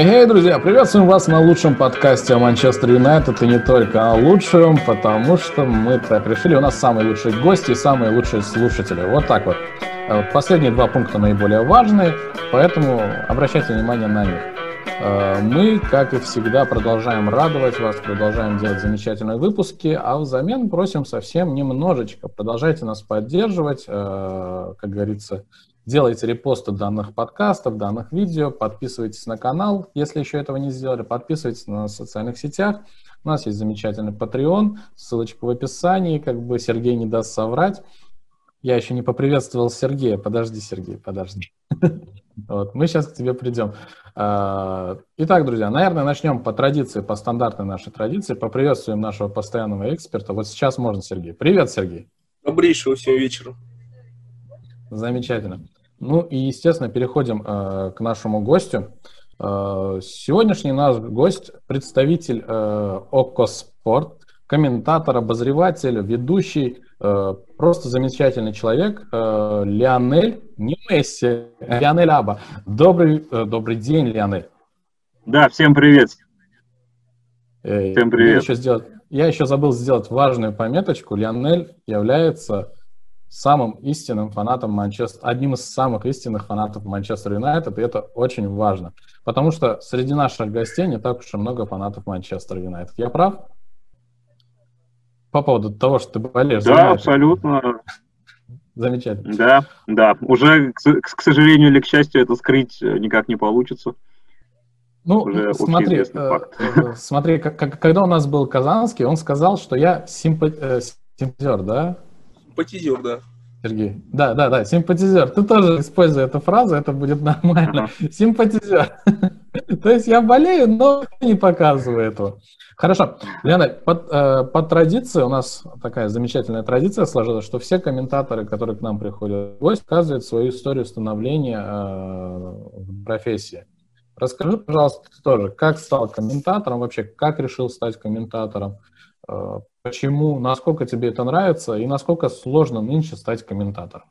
Эй, друзья, приветствуем вас на лучшем подкасте о Манчестер Юнайтед и не только о лучшем, потому что мы решили, у нас самые лучшие гости и самые лучшие слушатели. Вот так вот. Э, последние два пункта наиболее важные, поэтому обращайте внимание на них. Э, мы, как и всегда, продолжаем радовать вас, продолжаем делать замечательные выпуски, а взамен просим совсем немножечко. Продолжайте нас поддерживать, э, как говорится, Делайте репосты данных подкастов, данных видео, подписывайтесь на канал, если еще этого не сделали, подписывайтесь на социальных сетях. У нас есть замечательный Patreon, ссылочка в описании, как бы Сергей не даст соврать. Я еще не поприветствовал Сергея. Подожди, Сергей, подожди. Вот, мы сейчас к тебе придем. А, итак, друзья, наверное, начнем по традиции, по стандартной нашей традиции. Поприветствуем нашего постоянного эксперта. Вот сейчас можно, Сергей. Привет, Сергей. Добрейшего всем вечера. Замечательно. Ну и, естественно, переходим э, к нашему гостю. Э, сегодняшний наш гость – представитель э, Окоспорт, комментатор, обозреватель, ведущий, э, просто замечательный человек э, Леонель, не Месси, а Леонель Аба. Добрый, э, добрый день, Леонель. Да, всем привет. Э, всем привет. Я еще, сделать, я еще забыл сделать важную пометочку. Леонель является самым истинным фанатом Манчестер, одним из самых истинных фанатов Манчестер Юнайтед, и это очень важно, потому что среди наших гостей не так уж и много фанатов Манчестер Юнайтед. Я прав? По поводу того, что ты болеешь Да, Юнайтед. абсолютно. Замечательно. Да, да. Уже, к, к сожалению или к счастью, это скрыть никак не получится. Ну, Уже смотри, э, э, смотри, как, когда у нас был Казанский, он сказал, что я симпа- э, симпатизер, да? Симпатизер, да. Сергей. Да, да, да, симпатизер. Ты тоже используй эту фразу, это будет нормально. Ага. Симпатизер. То есть я болею, но не показываю этого. Хорошо. Лена, под, э, под традицией, у нас такая замечательная традиция сложилась, что все комментаторы, которые к нам приходят в гости, рассказывают свою историю становления э, в профессии. Расскажи, пожалуйста, ты тоже, как стал комментатором, вообще, как решил стать комментатором, э, почему, насколько тебе это нравится и насколько сложно нынче стать комментатором?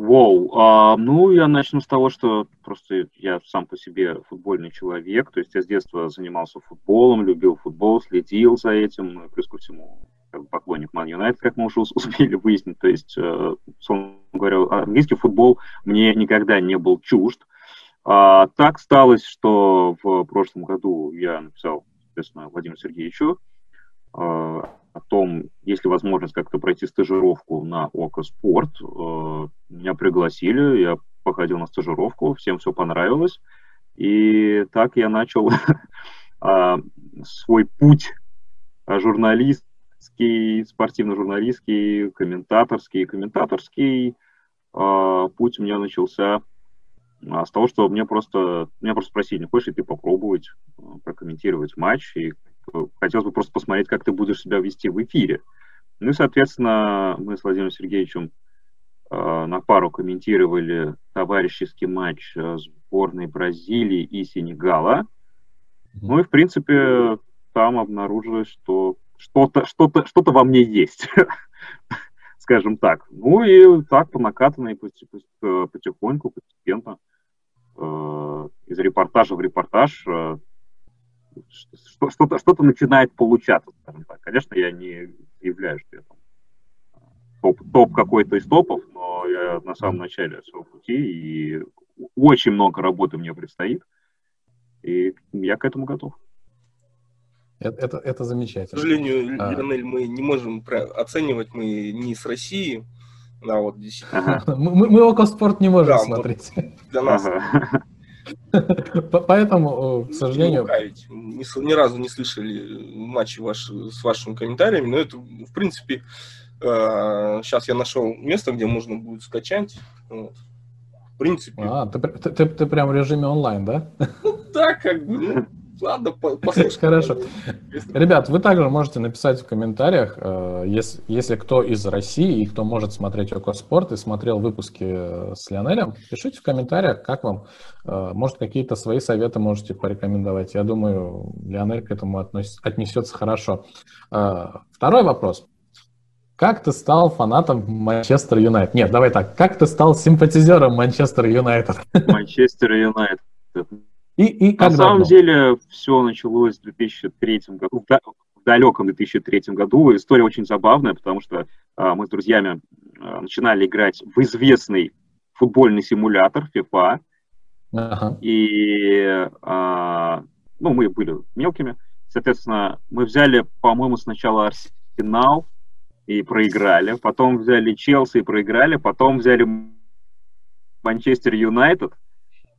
Воу, а, ну я начну с того, что просто я сам по себе футбольный человек, то есть я с детства занимался футболом, любил футбол, следил за этим, ну, плюс ко всему как бы поклонник Ман Юнайтед, как мы уже успели выяснить, то есть, э, говоря, английский футбол мне никогда не был чужд. А, так сталось, что в прошлом году я написал соответственно, Владимиру Сергеевичу э, о том, есть ли возможность как-то пройти стажировку на ОКО Спорт. Э, меня пригласили, я походил на стажировку, всем все понравилось. И так я начал э, свой путь журналистский, спортивно-журналистский, комментаторский. Комментаторский путь у меня начался а с того, что мне просто, меня просто спросили, не хочешь ли ты попробовать э, прокомментировать матч, и э, хотелось бы просто посмотреть, как ты будешь себя вести в эфире. Ну и, соответственно, мы с Владимиром Сергеевичем э, на пару комментировали товарищеский матч э, сборной Бразилии и Сенегала. Ну и, в принципе, там обнаружилось, что что-то что -то, что -то во мне есть, скажем так. Ну и так по накатанной потихоньку, постепенно из репортажа в репортаж э, что-то, что-то начинает получаться, скажем так. Конечно, я не являюсь что я там топ, топ какой-то из топов, но я на самом начале своего пути, и очень много работы мне предстоит, и я к этому готов. Это, это, это замечательно. К сожалению, а... Лионель, мы не можем оценивать, мы не с России, да, вот действительно. Мы, мы около спорт не можем да, смотреть. Для нас. Поэтому, к сожалению... Не ни, разу не слышали матчи ваши, с вашими комментариями, но это, в принципе, сейчас э, я нашел место, где можно будет скачать. Вот. В принципе. А, ты, ты, ты, ты прям в режиме онлайн, да? Ну, да, как бы, ну, Ладно, послушаем. Хорошо. Ребят, вы также можете написать в комментариях, э, если, если кто из России и кто может смотреть Окоспорт и смотрел выпуски э, с Лионелем, пишите в комментариях, как вам. Э, может, какие-то свои советы можете порекомендовать. Я думаю, Лионель к этому относится, отнесется хорошо. Второй вопрос. как ты стал фанатом Манчестер Юнайтед? Нет, давай так, как ты стал симпатизером Манчестер Юнайтед? Манчестер Юнайтед. И, и На самом деле все началось в 2003 году, в далеком 2003 году. История очень забавная, потому что а, мы с друзьями а, начинали играть в известный футбольный симулятор FIFA. Ага. И а, ну, мы были мелкими. Соответственно, мы взяли, по-моему, сначала Арсенал и проиграли, потом взяли Челси и проиграли, потом взяли Манчестер Юнайтед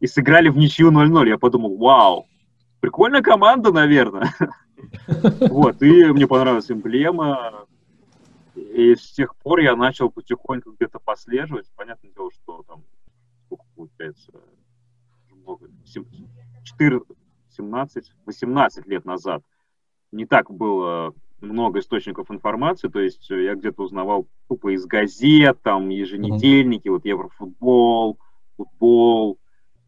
и сыграли в ничью 0-0. Я подумал, вау, прикольная команда, наверное. Вот, и мне понравилась эмблема. И с тех пор я начал потихоньку где-то послеживать. Понятное дело, что там, сколько получается, много, 14, 17, 18 лет назад не так было много источников информации, то есть я где-то узнавал тупо из газет, там, еженедельники, mm-hmm. вот Еврофутбол, футбол,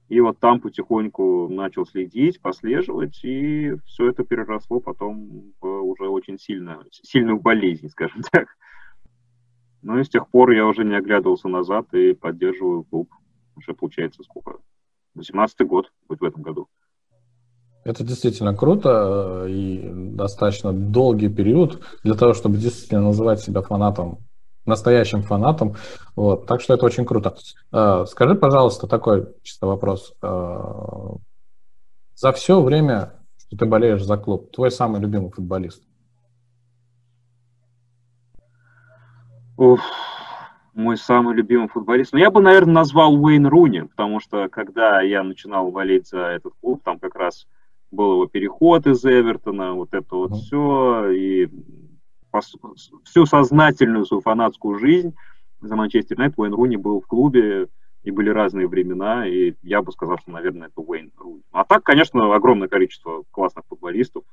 и вот там потихоньку начал следить, послеживать, и все это переросло потом в уже очень сильно, сильную болезнь, скажем так. Ну и с тех пор я уже не оглядывался назад и поддерживаю клуб. Уже получается сколько? 18-й год будет в этом году. Это действительно круто э, и достаточно долгий период для того, чтобы действительно называть себя фанатом, настоящим фанатом. Вот. Так что это очень круто. Э, скажи, пожалуйста, такой чисто вопрос. Э, за все время, что ты болеешь за клуб, твой самый любимый футболист? Уф, мой самый любимый футболист. Ну, я бы, наверное, назвал Уэйн Руни, потому что когда я начинал болеть за этот клуб, там как раз был его переход из Эвертона, вот это вот mm-hmm. все, и всю сознательную свою фанатскую жизнь за Манчестер Юнайтед Уэйн Руни был в клубе, и были разные времена, и я бы сказал, что, наверное, это Уэйн Руни. А так, конечно, огромное количество классных футболистов,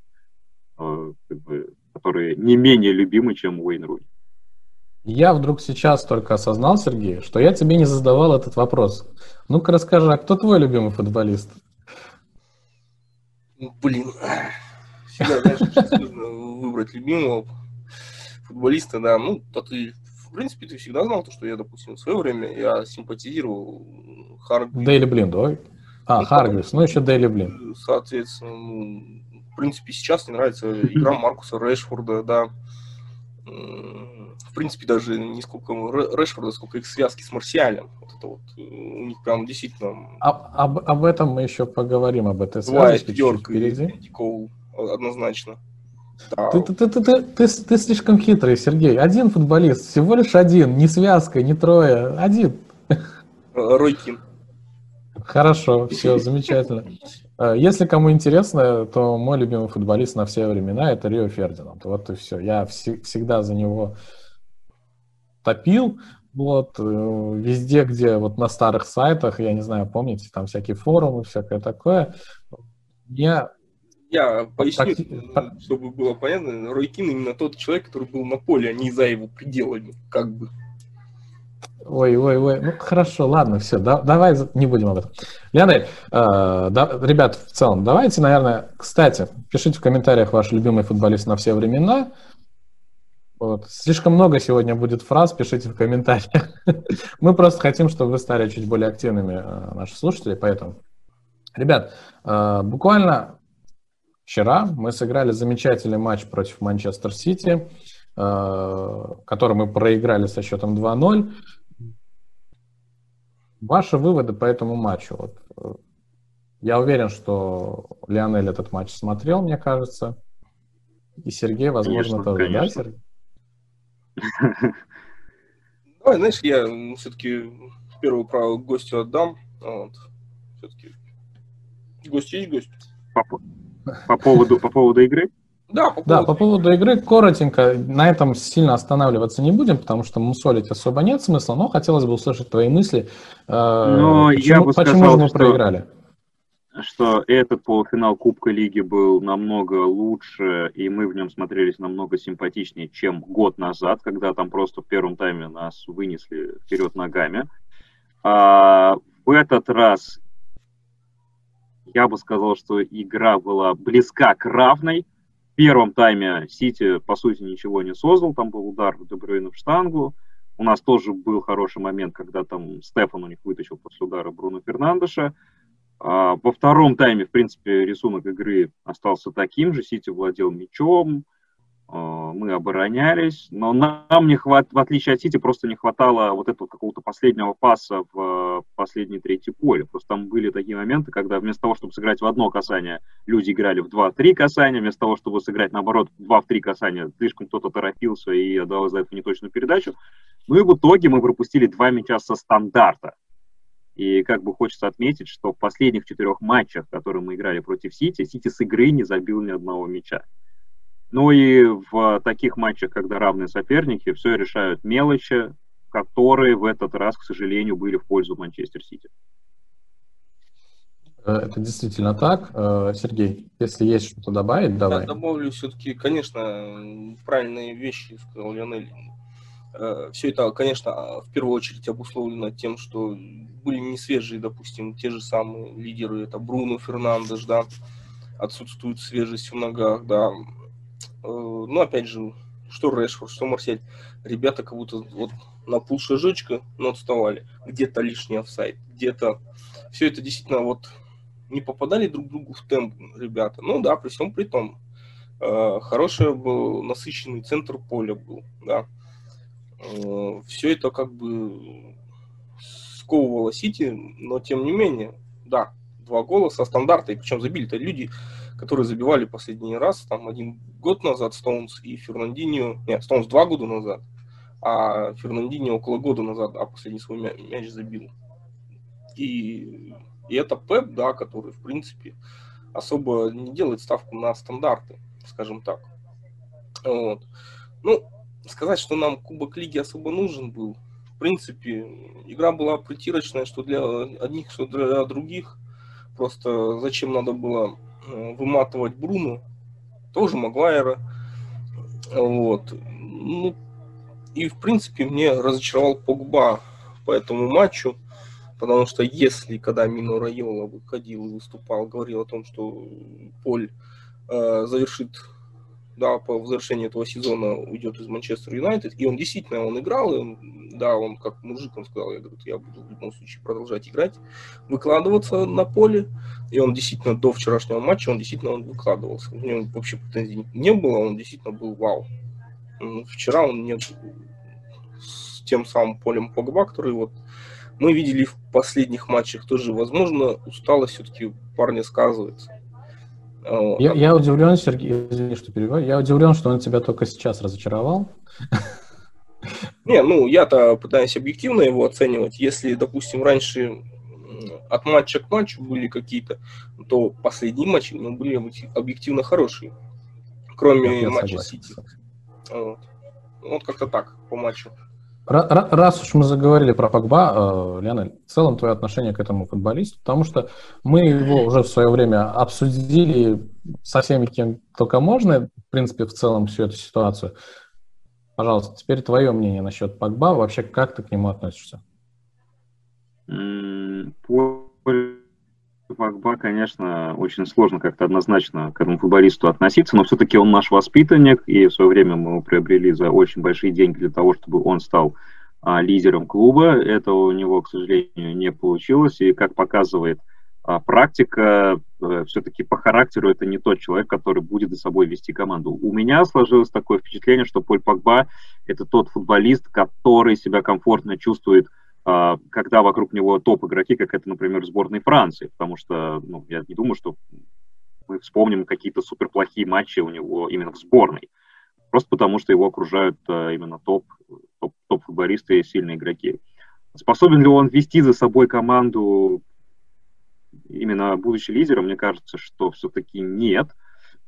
э, как бы, которые не менее любимы, чем Уэйн Руни. Я вдруг сейчас только осознал, Сергей, что я тебе не задавал этот вопрос. Ну-ка расскажи, а кто твой любимый футболист? Блин, всегда, знаешь, выбрать любимого футболиста, да. Ну, то ты, в принципе, ты всегда знал, то, что я, допустим, в свое время я симпатизировал Харгвис. Дейли Блин, давай. А, ну, Харгвис, ну еще Дейли Блин. Соответственно, ну, в принципе, сейчас мне нравится игра Маркуса Решфорда, да в принципе, даже не сколько Решфорда, сколько их связки с Марсиалем. Вот это вот э, у них прям действительно... Об, об, об этом мы еще поговорим, об этой связке чуть впереди. Коул, однозначно. Ты, ты, ты, ты, ты, ты, ты слишком хитрый, Сергей. Один футболист, всего лишь один, не связка, не трое, один. Ройкин. Хорошо, все, замечательно. Э, если кому интересно, то мой любимый футболист на все времена это Рио Фердинанд. Вот и все. Я вс- всегда за него топил. Вот, э, везде, где вот на старых сайтах, я не знаю, помните, там всякие форумы, всякое такое. Я я поясню, так... чтобы было понятно, Рой Кин именно тот человек, который был на поле, а не за его пределами, как бы. Ой, ой, ой. Ну хорошо, ладно, все, да, давай не будем об этом. Леонель, э, да, ребят, в целом, давайте, наверное, кстати, пишите в комментариях ваш любимый футболист на все времена. Вот. Слишком много сегодня будет фраз, пишите в комментариях. Мы просто хотим, чтобы вы стали чуть более активными, э, наши слушатели, поэтому. Ребят, э, буквально вчера мы сыграли замечательный матч против Манчестер Сити, э, который мы проиграли со счетом 2-0. Ваши выводы по этому матчу? Вот. Я уверен, что Лионель этот матч смотрел, мне кажется. И Сергей, возможно, конечно, тоже, конечно. да, Сергей? Давай, знаешь, я все-таки первое право гостю отдам. Вот. Все-таки гость есть гость. По, поводу, по поводу игры? Да, по поводу... да, по поводу игры коротенько. На этом сильно останавливаться не будем, потому что мусолить особо нет смысла, но хотелось бы услышать твои мысли. Э, но почему, я бы почему сказал, мы что... проиграли? что этот полуфинал Кубка Лиги был намного лучше, и мы в нем смотрелись намного симпатичнее, чем год назад, когда там просто в первом тайме нас вынесли вперед ногами. А в этот раз я бы сказал, что игра была близка к равной. первом тайме Сити, по сути, ничего не создал. Там был удар в Дебрюйна в штангу. У нас тоже был хороший момент, когда там Стефан у них вытащил после удара Бруно Фернандеша. А, во втором тайме, в принципе, рисунок игры остался таким же. Сити владел мячом, мы оборонялись, но нам не хват, в отличие от Сити, просто не хватало вот этого какого-то последнего паса в последний третий поле. Просто там были такие моменты, когда вместо того, чтобы сыграть в одно касание, люди играли в два-три касания, вместо того, чтобы сыграть, наоборот, два-три касания, слишком кто-то торопился и отдал за это неточную передачу. Ну и в итоге мы пропустили два мяча со стандарта. И как бы хочется отметить, что в последних четырех матчах, которые мы играли против Сити, Сити с игры не забил ни одного мяча. Ну и в таких матчах, когда равные соперники, все решают мелочи, которые в этот раз, к сожалению, были в пользу Манчестер Сити. Э, это действительно так. Э, Сергей, если есть что-то добавить, давай. Я добавлю все-таки, конечно, правильные вещи, сказал Леонель. Э, Все это, конечно, в первую очередь обусловлено тем, что были не свежие, допустим, те же самые лидеры, это Бруно Фернандеш, да, отсутствует свежесть в ногах, да, ну, опять же, что Решфорд, что Марсель, ребята как будто вот на полшажочка, но отставали. Где-то лишний офсайд, где-то... Все это действительно вот не попадали друг другу в темп, ребята. Ну да, при всем при том, э, хороший был насыщенный центр поля был, да. Э, все это как бы сковывало Сити, но тем не менее, да, два гола со стандарта, и причем забили-то люди, которые забивали последний раз, там, один год назад Стоунс и Фернандинho, нет, Стоунс два года назад, а Фернандинho около года назад, а последний свой мяч, мяч забил. И, и это Пеп, да, который, в принципе, особо не делает ставку на стандарты, скажем так. Вот. Ну, сказать, что нам Кубок Лиги особо нужен был, в принципе, игра была притирочная, что для одних, что для других. Просто зачем надо было выматывать Бруну, тоже Магуайра. Вот. Ну, и, в принципе, мне разочаровал Погба по этому матчу, потому что если, когда Мино Райола выходил и выступал, говорил о том, что Поль э, завершит да, по завершении этого сезона уйдет из Манчестер Юнайтед, и он действительно, он играл, и он, да, он как мужик, он сказал, я, говорю, я буду в любом случае продолжать играть, выкладываться на поле, и он действительно до вчерашнего матча, он действительно он выкладывался, у него вообще претензий не было, он действительно был вау. Вчера он не с тем самым полем Погба, который вот мы видели в последних матчах тоже, возможно, усталость все-таки парня сказывается. Я, я удивлен, Сергей, извини, что перебиваю, я удивлен, что он тебя только сейчас разочаровал. Не, ну я-то пытаюсь объективно его оценивать. Если, допустим, раньше от матча к матчу были какие-то, то последние матчи ну, были объективно хорошие. Кроме я матча Сити. Вот. вот как-то так по матчу. Раз уж мы заговорили про Погба, э, Леонель, в целом твое отношение к этому футболисту, потому что мы его уже в свое время обсудили со всеми, кем только можно, в принципе, в целом всю эту ситуацию. Пожалуйста, теперь твое мнение насчет Погба, вообще как ты к нему относишься? Погба, конечно, очень сложно как-то однозначно к этому футболисту относиться, но все-таки он наш воспитанник, и в свое время мы его приобрели за очень большие деньги для того, чтобы он стал а, лидером клуба. Этого у него, к сожалению, не получилось, и как показывает а, практика, а, все-таки по характеру это не тот человек, который будет за собой вести команду. У меня сложилось такое впечатление, что Поль Погба – это тот футболист, который себя комфортно чувствует – когда вокруг него топ-игроки, как это, например, сборной Франции, потому что ну, я не думаю, что мы вспомним какие-то суперплохие матчи у него именно в сборной. Просто потому, что его окружают а, именно топ, топ, топ-футболисты и сильные игроки. Способен ли он вести за собой команду именно будучи лидером? Мне кажется, что все-таки нет.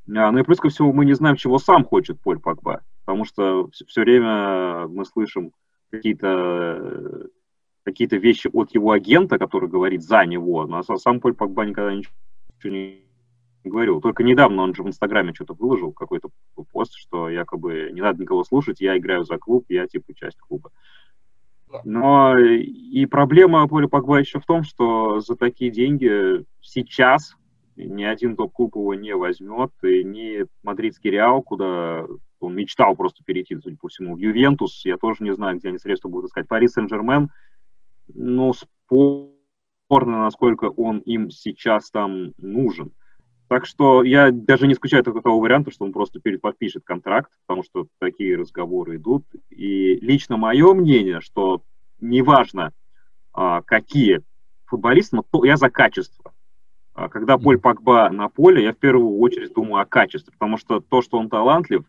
А, ну и плюс ко всему мы не знаем, чего сам хочет Поль Пакба, потому что все время мы слышим какие-то какие-то вещи от его агента, который говорит за него, но сам Поль Погба никогда ничего не говорил. Только недавно он же в Инстаграме что-то выложил, какой-то пост, что якобы не надо никого слушать, я играю за клуб, я типа часть клуба. Но и проблема Поля Погба еще в том, что за такие деньги сейчас ни один топ-клуб его не возьмет, и ни мадридский Реал, куда он мечтал просто перейти, судя по всему, в Ювентус, я тоже не знаю, где они средства будут искать. Пари Сен-Жермен, ну, спорно, насколько он им сейчас там нужен. Так что я даже не скучаю от того варианта, что он просто переподпишет контракт, потому что такие разговоры идут. И лично мое мнение, что неважно, а, какие футболисты, но я за качество. А когда Поль Пакба на поле, я в первую очередь думаю о качестве, потому что то, что он талантлив,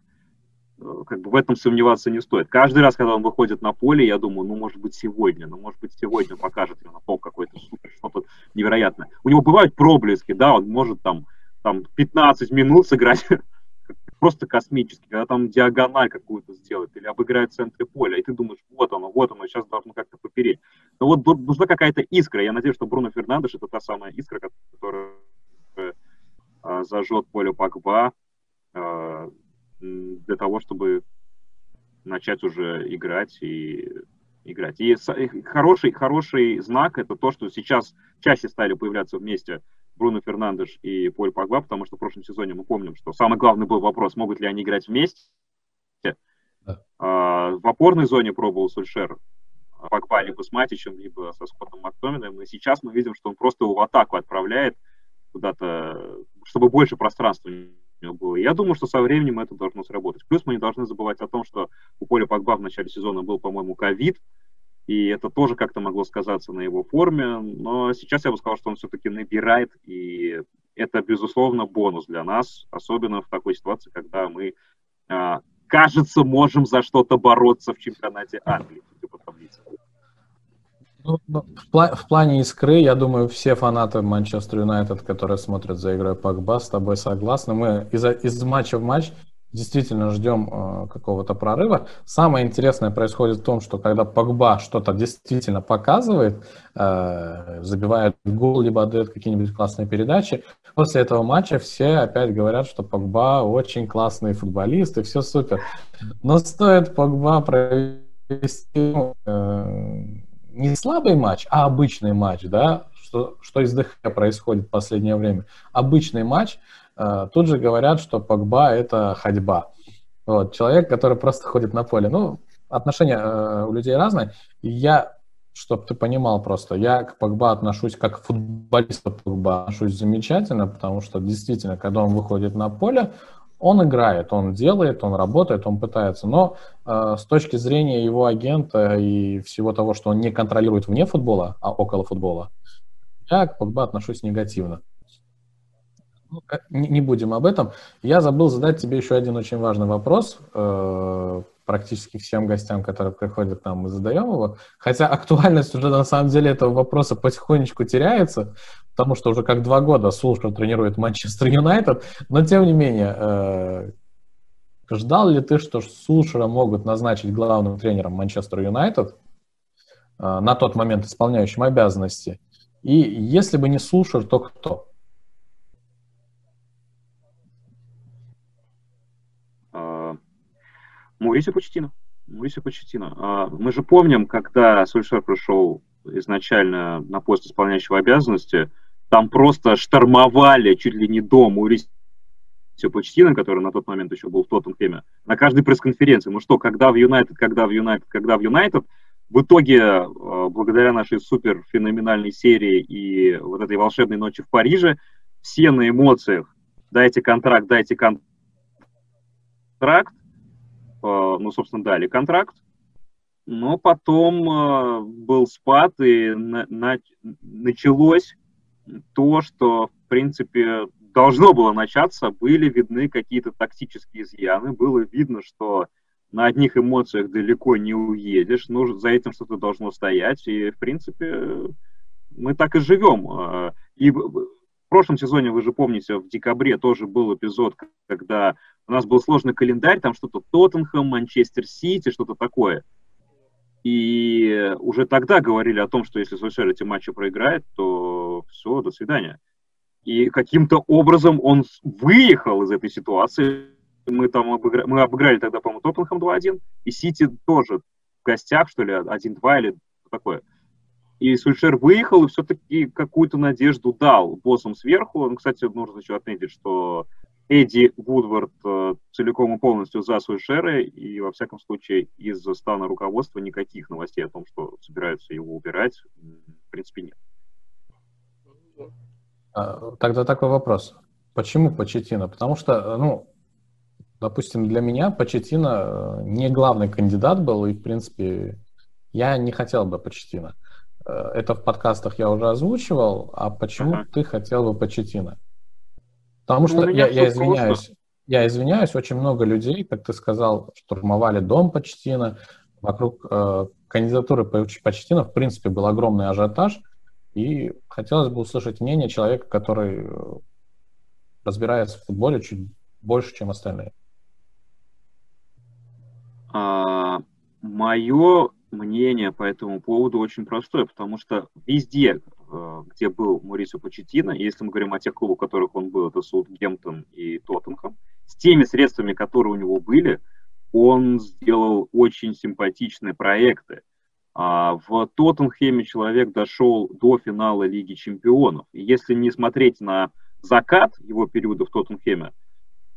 как бы в этом сомневаться не стоит. Каждый раз, когда он выходит на поле, я думаю, ну, может быть, сегодня, ну, может быть, сегодня покажет именно пол какой-то супер, что-то невероятное. У него бывают проблески, да, он может там там 15 минут сыграть просто космически, когда там диагональ какую-то сделать или обыграть в центре поля, и ты думаешь, вот оно, вот оно, сейчас должно как-то попереть. Но вот нужна какая-то искра. Я надеюсь, что Бруно Фернандеш это та самая искра, которая а, зажжет поле Пакба а, для того, чтобы начать уже играть и играть. И хороший, хороший знак это то, что сейчас чаще стали появляться вместе Бруно Фернандеш и Поль Погба, потому что в прошлом сезоне мы помним, что самый главный был вопрос, могут ли они играть вместе. Да. А, в опорной зоне пробовал Сульшер Погба либо с Матичем, либо со Скоттом Мактомином, и сейчас мы видим, что он просто его в атаку отправляет куда-то, чтобы больше пространства него было. я думаю, что со временем это должно сработать. Плюс мы не должны забывать о том, что у Поля Погба в начале сезона был, по-моему, ковид, и это тоже как-то могло сказаться на его форме, но сейчас я бы сказал, что он все-таки набирает, и это, безусловно, бонус для нас, особенно в такой ситуации, когда мы, а, кажется, можем за что-то бороться в чемпионате Англии, типа таблицы. Ну, ну, в, пла- в плане искры, я думаю, все фанаты Манчестер Юнайтед, которые смотрят за игрой Пакба, с тобой согласны. Мы из, из матча в матч действительно ждем э, какого-то прорыва. Самое интересное происходит в том, что когда Погба что-то действительно показывает, э, забивает гол, либо отдает какие-нибудь классные передачи, после этого матча все опять говорят, что Погба очень классный футболист и все супер. Но стоит Погба провести э, не слабый матч, а обычный матч, да, что, что из ДХ происходит в последнее время. Обычный матч – Э, тут же говорят, что Погба – это ходьба. Вот, человек, который просто ходит на поле. Ну, отношения э, у людей разные. Я, чтобы ты понимал просто, я к Погба отношусь как к футболисту Погба отношусь замечательно, потому что действительно, когда он выходит на поле, он играет, он делает, он работает, он пытается. Но э, с точки зрения его агента и всего того, что он не контролирует вне футбола, а около футбола, я к Погба отношусь негативно. Ну, не будем об этом. Я забыл задать тебе еще один очень важный вопрос. Э, практически всем гостям, которые приходят нам, мы задаем его. Хотя актуальность уже на самом деле этого вопроса потихонечку теряется, потому что уже как два года Сулшер тренирует Манчестер Юнайтед. Но тем не менее, э, ждал ли ты, что Сулшера могут назначить главным тренером Манчестер Юнайтед э, на тот момент исполняющим обязанности? И если бы не Сулшер, то кто? Мурисио Почтино. Мурисио Почтино. А, мы же помним, когда Сульшер пришел изначально на пост исполняющего обязанности, там просто штормовали чуть ли не дом Мурисио Почтино, который на тот момент еще был в Тоттенхеме, на каждой пресс-конференции. Ну что, когда в Юнайтед, когда в Юнайтед, когда в Юнайтед, в итоге, а, благодаря нашей супер феноменальной серии и вот этой волшебной ночи в Париже, все на эмоциях, дайте контракт, дайте контракт, ну, собственно, дали контракт, но потом э, был спад, и на, на, началось то, что, в принципе, должно было начаться, были видны какие-то тактические изъяны, было видно, что на одних эмоциях далеко не уедешь, но за этим что-то должно стоять, и, в принципе, мы так и живем. Э, и прошлом сезоне, вы же помните, в декабре тоже был эпизод, когда у нас был сложный календарь, там что-то Тоттенхэм, Манчестер Сити, что-то такое. И уже тогда говорили о том, что если Сульшер эти матчи проиграет, то все, до свидания. И каким-то образом он выехал из этой ситуации. Мы там обыграли, мы обыграли тогда, по-моему, Тоттенхэм 2-1, и Сити тоже в гостях, что ли, 1-2 или такое. И Сульшер выехал и все-таки какую-то надежду дал боссам сверху. Ну, кстати, нужно еще отметить, что Эдди Вудвард э, целиком и полностью за Сульшера, и, во всяком случае, из стана руководства никаких новостей о том, что собираются его убирать, в принципе, нет. А, тогда такой вопрос. Почему Почетина? Потому что, ну, допустим, для меня Почетина э, не главный кандидат был, и, в принципе, я не хотел бы Почетина. Э, это в подкастах я уже озвучивал, а почему ага. ты хотел бы Почетина? Потому что, ну, я, я извиняюсь, просто. я извиняюсь, очень много людей, как ты сказал, штурмовали дом Почтина, вокруг э, кандидатуры Почтина, в принципе, был огромный ажиотаж, и хотелось бы услышать мнение человека, который э, разбирается в футболе чуть больше, чем остальные. А, мое мнение по этому поводу очень простое, потому что везде, где был Морисио Почетино, если мы говорим о тех клубах, в которых он был, это Саутгемптон и Тоттенхэм, с теми средствами, которые у него были, он сделал очень симпатичные проекты. А в Тоттенхеме человек дошел до финала Лиги Чемпионов. И если не смотреть на закат его периода в Тоттенхеме,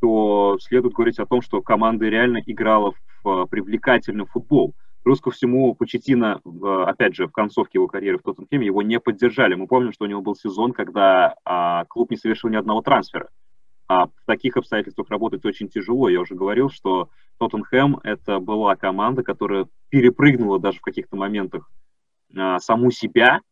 то следует говорить о том, что команда реально играла в привлекательный футбол – Плюс ко всему, Почетина, опять же, в концовке его карьеры в Тоттенхеме его не поддержали. Мы помним, что у него был сезон, когда а, клуб не совершил ни одного трансфера. А в таких обстоятельствах работать очень тяжело. Я уже говорил, что Тоттенхэм это была команда, которая перепрыгнула даже в каких-то моментах а, саму себя.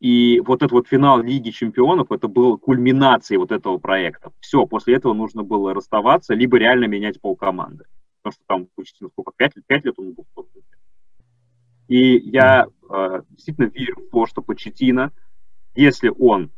И вот этот вот финал Лиги Чемпионов, это был кульминацией вот этого проекта. Все, после этого нужно было расставаться, либо реально менять полкоманды. Потому что там почти, сколько, пять, пять лет он был в и я э, действительно верю в то, что Почетина, если он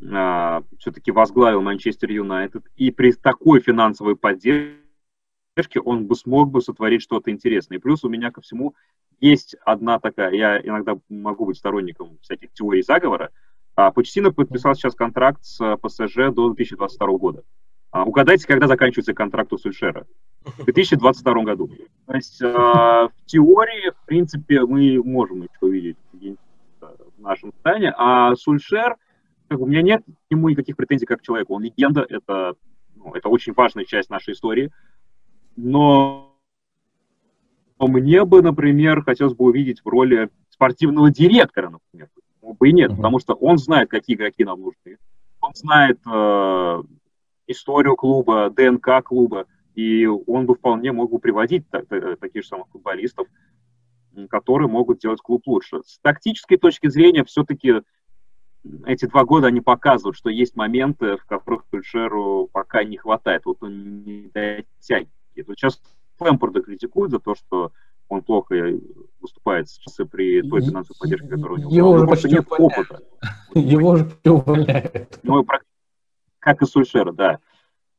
э, все-таки возглавил Манчестер Юнайтед, и при такой финансовой поддержке он бы смог бы сотворить что-то интересное. И плюс у меня ко всему есть одна такая, я иногда могу быть сторонником всяких теорий заговора, а Почтина подписал сейчас контракт с ПСЖ до 2022 года. А, угадайте, когда заканчивается контракт у Сульшера? В 2022 году. То есть э, в теории, в принципе, мы можем еще увидеть в нашем стане, а Сульшер, как, у меня нет к нему никаких претензий как к человеку. Он легенда, это, ну, это очень важная часть нашей истории. Но мне бы, например, хотелось бы увидеть в роли спортивного директора, например. Почему бы и нет, потому что он знает, какие игроки нам нужны. Он знает э, историю клуба, ДНК клуба, и он бы вполне мог бы приводить таких же самых футболистов, которые могут делать клуб лучше. С тактической точки зрения все-таки эти два года они показывают, что есть моменты, в которых Тульшеру пока не хватает. Вот он не дотягивает. Вот сейчас Лэмпорда критикуют за то, что он плохо выступает при той финансовой поддержке, которая у него Его была. Уже нет опыта. Его уже увольняют. Ну, как и Сульшера, да.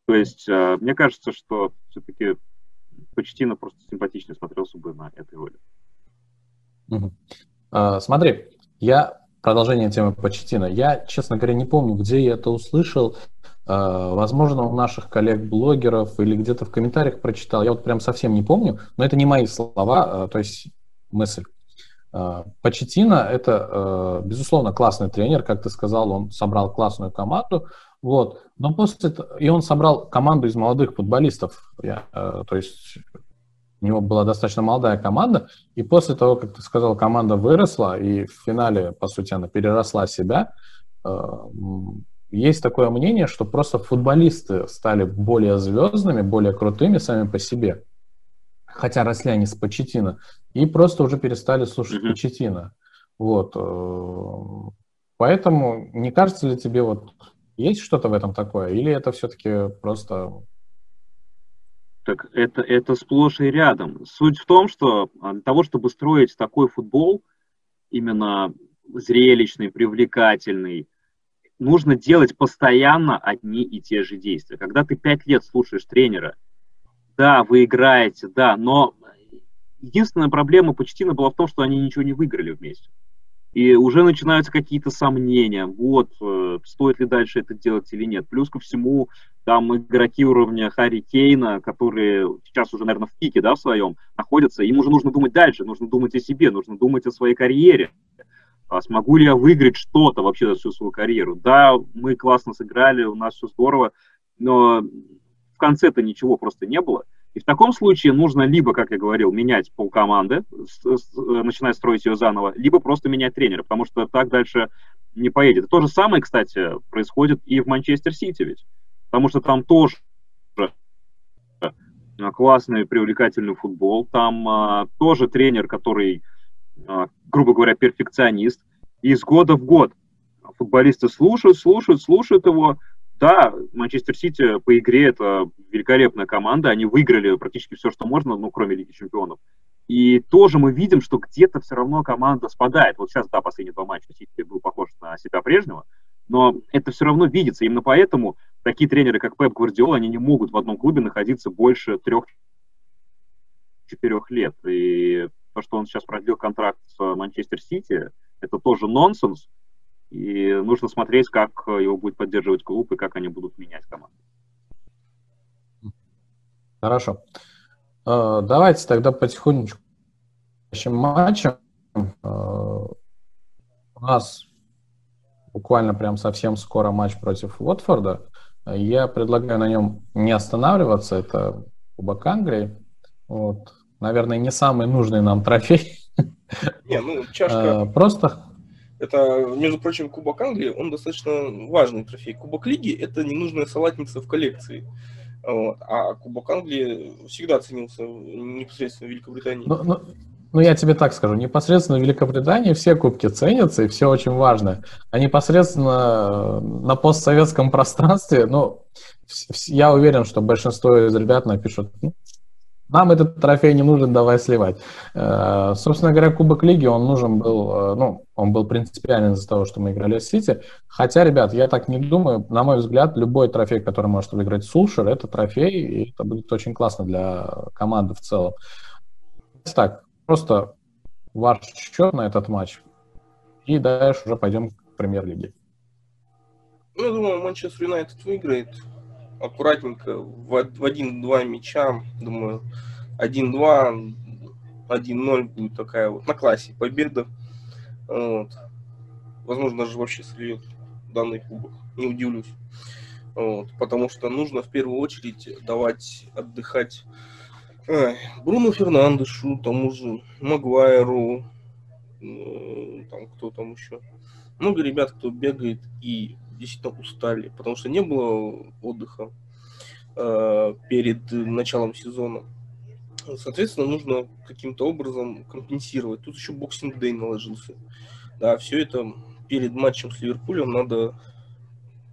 То есть э, мне кажется, что все-таки Почтина просто симпатичнее смотрелся бы на этой роли. А, смотри, я продолжение темы Почтина. Я, честно говоря, не помню, где я это услышал. А, возможно, у наших коллег-блогеров или где-то в комментариях прочитал. Я вот прям совсем не помню, но это не мои слова, а, то есть мысль. А, Почетина – это, э, безусловно, классный тренер, как ты сказал, он собрал классную команду, вот. Но после и он собрал команду из молодых футболистов. Я, э, то есть у него была достаточно молодая команда, и после того, как ты сказал, команда выросла, и в финале, по сути, она переросла себя, э, есть такое мнение, что просто футболисты стали более звездными, более крутыми сами по себе, хотя росли они с Почетина, и просто уже перестали слушать mm-hmm. Почетина. Вот. Э, поэтому не кажется ли тебе вот есть что-то в этом такое? Или это все-таки просто... Так это, это сплошь и рядом. Суть в том, что для того, чтобы строить такой футбол, именно зрелищный, привлекательный, нужно делать постоянно одни и те же действия. Когда ты пять лет слушаешь тренера, да, вы играете, да, но единственная проблема Почтина была в том, что они ничего не выиграли вместе. И уже начинаются какие-то сомнения, вот, э, стоит ли дальше это делать или нет. Плюс ко всему, там игроки уровня Харри Кейна, которые сейчас уже, наверное, в пике, да, в своем, находятся, им уже нужно думать дальше, нужно думать о себе, нужно думать о своей карьере. А смогу ли я выиграть что-то вообще за всю свою карьеру? Да, мы классно сыграли, у нас все здорово, но конце-то ничего просто не было. И в таком случае нужно либо, как я говорил, менять полкоманды, начиная строить ее заново, либо просто менять тренера, потому что так дальше не поедет. То же самое, кстати, происходит и в Манчестер Сити ведь, потому что там тоже классный, привлекательный футбол, там а, тоже тренер, который, а, грубо говоря, перфекционист, и из года в год футболисты слушают, слушают, слушают его, да, Манчестер Сити по игре это великолепная команда, они выиграли практически все, что можно, ну, кроме Лиги Чемпионов. И тоже мы видим, что где-то все равно команда спадает. Вот сейчас, да, последние два матча Сити был похож на себя прежнего, но это все равно видится. Именно поэтому такие тренеры, как Пеп Гвардиола, они не могут в одном клубе находиться больше трех-четырех лет. И то, что он сейчас продлил контракт с Манчестер Сити, это тоже нонсенс. И нужно смотреть, как его будет поддерживать клуб и как они будут менять команду. Хорошо. Э, давайте тогда потихонечку к матчам. Э, у нас буквально прям совсем скоро матч против Уотфорда. Я предлагаю на нем не останавливаться. Это Кубок Англии. Вот. Наверное, не самый нужный нам трофей. Не, ну, чашка... Э, просто это, между прочим, Кубок Англии, он достаточно важный трофей. Кубок Лиги – это ненужная салатница в коллекции. Вот. А Кубок Англии всегда ценился непосредственно в Великобритании. Ну, ну, ну, я тебе так скажу, непосредственно в Великобритании все кубки ценятся, и все очень важно. А непосредственно на постсоветском пространстве, ну, я уверен, что большинство из ребят напишут, ну, нам этот трофей не нужен, давай сливать. Э, собственно говоря, Кубок Лиги, он нужен был, э, ну, он был принципиален из-за того, что мы играли с Сити. Хотя, ребят, я так не думаю. На мой взгляд, любой трофей, который может выиграть Сулшер, это трофей, и это будет очень классно для команды в целом. Так, просто ваш счет на этот матч, и дальше уже пойдем к премьер-лиге. Ну, я думаю, Манчестер Юнайтед выиграет аккуратненько в, в один-два мяча, думаю, 1-2, 1-0 будет такая вот на классе победа. Вот. Возможно, даже вообще сольет данный кубок. Не удивлюсь. Вот. Потому что нужно в первую очередь давать отдыхать Ай, Бруно Фернандешу, тому же Магуайру, э, там кто там еще. Много ребят, кто бегает и действительно устали, потому что не было отдыха э, перед началом сезона. Соответственно, нужно каким-то образом компенсировать. Тут еще боксинг дей наложился. Да, все это перед матчем с Ливерпулем надо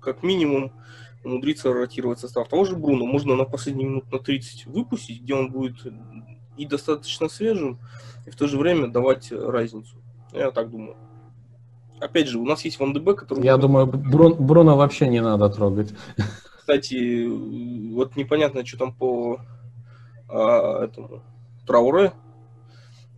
как минимум умудриться ротировать состав. Того же Бруно можно на последние минут на 30 выпустить, где он будет и достаточно свежим, и в то же время давать разницу. Я так думаю опять же, у нас есть Ван Дебе, который... Я думаю, Брун, Бруно вообще не надо трогать. Кстати, вот непонятно, что там по а, этому Трауре.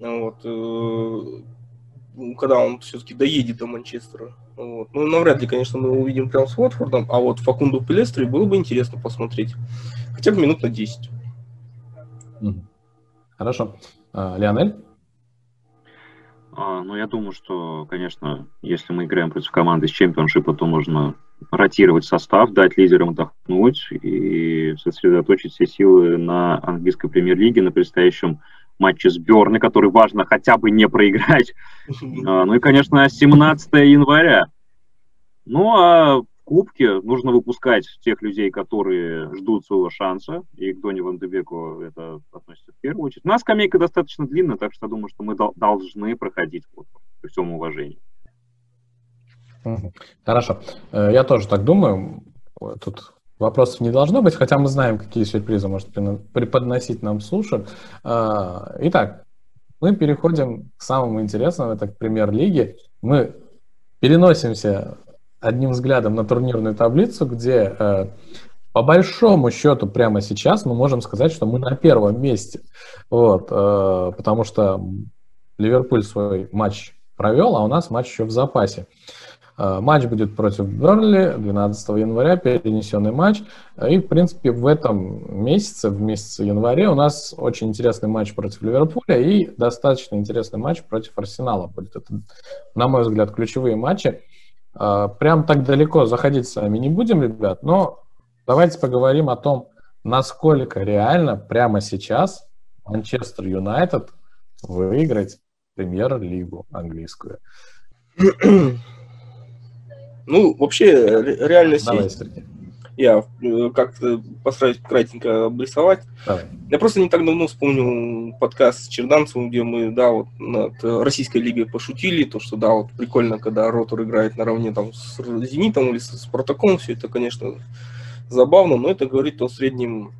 Вот, э, когда он все-таки доедет до Манчестера. Вот. Ну, навряд ли, конечно, мы его увидим прямо с Уотфордом, а вот Факунду Пелестри было бы интересно посмотреть. Хотя бы минут на 10. Хорошо. А, Леонель? А, ну, я думаю, что, конечно, если мы играем против команды с чемпионшипа, то нужно ротировать состав, дать лидерам отдохнуть и сосредоточить все силы на английской премьер-лиге, на предстоящем матче с Берны, который важно хотя бы не проиграть. А, ну и, конечно, 17 января. Ну, а кубке нужно выпускать тех людей, которые ждут своего шанса, и к Доне Ван Дебеку это относится в первую очередь. У нас скамейка достаточно длинная, так что я думаю, что мы должны проходить вот, при всем уважении. Хорошо. Э, я тоже так думаю. Тут вопросов не должно быть, хотя мы знаем, какие сюрпризы может преподносить нам слушатель. Э, итак, мы переходим к самому интересному, это к премьер-лиге. Мы переносимся одним взглядом на турнирную таблицу, где э, по большому счету прямо сейчас мы можем сказать, что мы на первом месте. Вот, э, потому что Ливерпуль свой матч провел, а у нас матч еще в запасе. Э, матч будет против Бернли 12 января, перенесенный матч. И, в принципе, в этом месяце, в месяце январе, у нас очень интересный матч против Ливерпуля и достаточно интересный матч против Арсенала будет. Это, на мой взгляд, ключевые матчи. Э, прям так далеко заходить с вами не будем, ребят, но давайте поговорим о том, насколько реально прямо сейчас Манчестер Юнайтед выиграть премьер-лигу английскую. Ну, вообще, реальность Давай, есть. Сергей. Я э, как-то постараюсь кратенько обрисовать. Давай. Я просто не так давно вспомнил подкаст с Черданцевым, где мы, да, вот над российской лигой пошутили, то, что, да, вот прикольно, когда Ротор играет наравне там с Зенитом или с Спартаком, все это, конечно, забавно, но это говорит о среднем,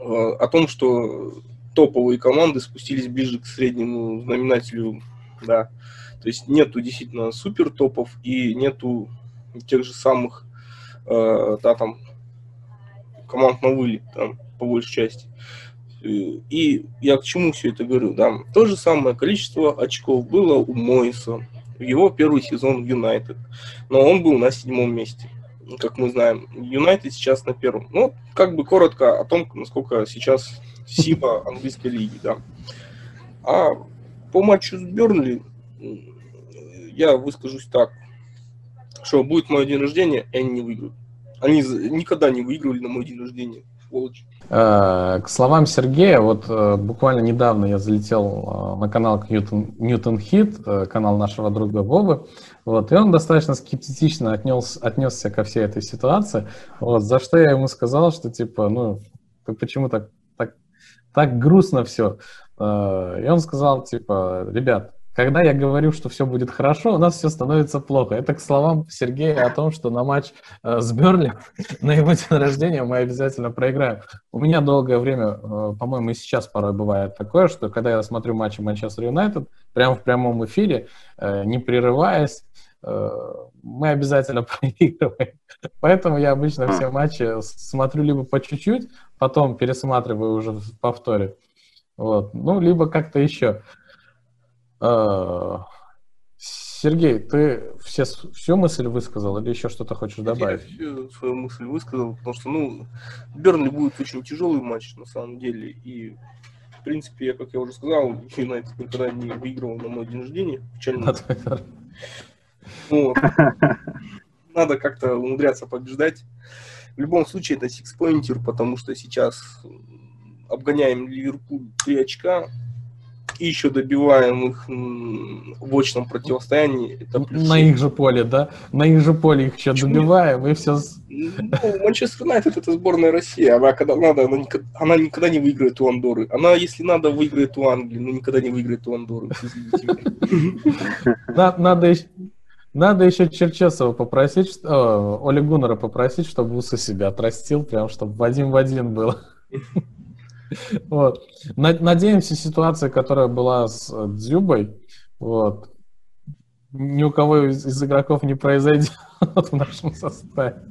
э, о том, что топовые команды спустились ближе к среднему знаменателю, да, то есть нету действительно супер топов и нету тех же самых, э, да, там, команд на вылет, там, по большей части. И я к чему все это говорю, да, то же самое количество очков было у Мойса в его первый сезон в Юнайтед, но он был на седьмом месте как мы знаем. Юнайтед сейчас на первом. Ну, как бы коротко о том, насколько сейчас сила английской лиги, да. А по матчу с Бернли я выскажусь так, что будет мой день рождения, и они не выиграют. Они никогда не выигрывали на мой день рождения. Сволочь. Э, к словам Сергея, вот э, буквально недавно я залетел э, на канал Ньютон, Ньютон Хит, канал нашего друга Вовы, вот, и он достаточно скептично отнес, отнесся ко всей этой ситуации, вот, за что я ему сказал, что типа, ну, почему так, так, так грустно все. И он сказал, типа, ребят, когда я говорю, что все будет хорошо, у нас все становится плохо. Это к словам Сергея о том, что на матч э, с Берли на его день рождения мы обязательно проиграем. У меня долгое время, э, по-моему, и сейчас порой бывает такое, что когда я смотрю матчи Манчестер Юнайтед, прямо в прямом эфире, э, не прерываясь, мы обязательно проигрываем. Поэтому я обычно все матчи смотрю либо по чуть-чуть, потом пересматриваю уже в повторе. Вот. Ну, либо как-то еще. А, Сергей, ты все, всю мысль высказал или еще что-то хочешь добавить? Я всю свою мысль высказал, потому что, ну, Бернли будет очень тяжелый матч, на самом деле, и, в принципе, я, как я уже сказал, Юнайтед никогда не выигрывал на мой день рождения, печально. Вот. Надо как-то умудряться побеждать. В любом случае, это сикспоинтер, потому что сейчас обгоняем Ливерпуль 3 очка, и еще добиваем их в очном противостоянии. Это На их же поле, да? На их же поле их еще Почему? добиваем, и все... Ну, Манчестер Юнайтед это сборная России. Она когда надо, она никогда, она никогда не выиграет у Андоры. Она, если надо, выиграет у Англии, но никогда не выиграет у Андоры. Надо еще... Надо еще Черчесова попросить, о, Оли Гуннера попросить, чтобы усы себя отрастил, прям чтобы в один в один было. Вот. Надеемся, ситуация, которая была с э, Дзюбой, вот, ни у кого из, из игроков не произойдет в нашем составе.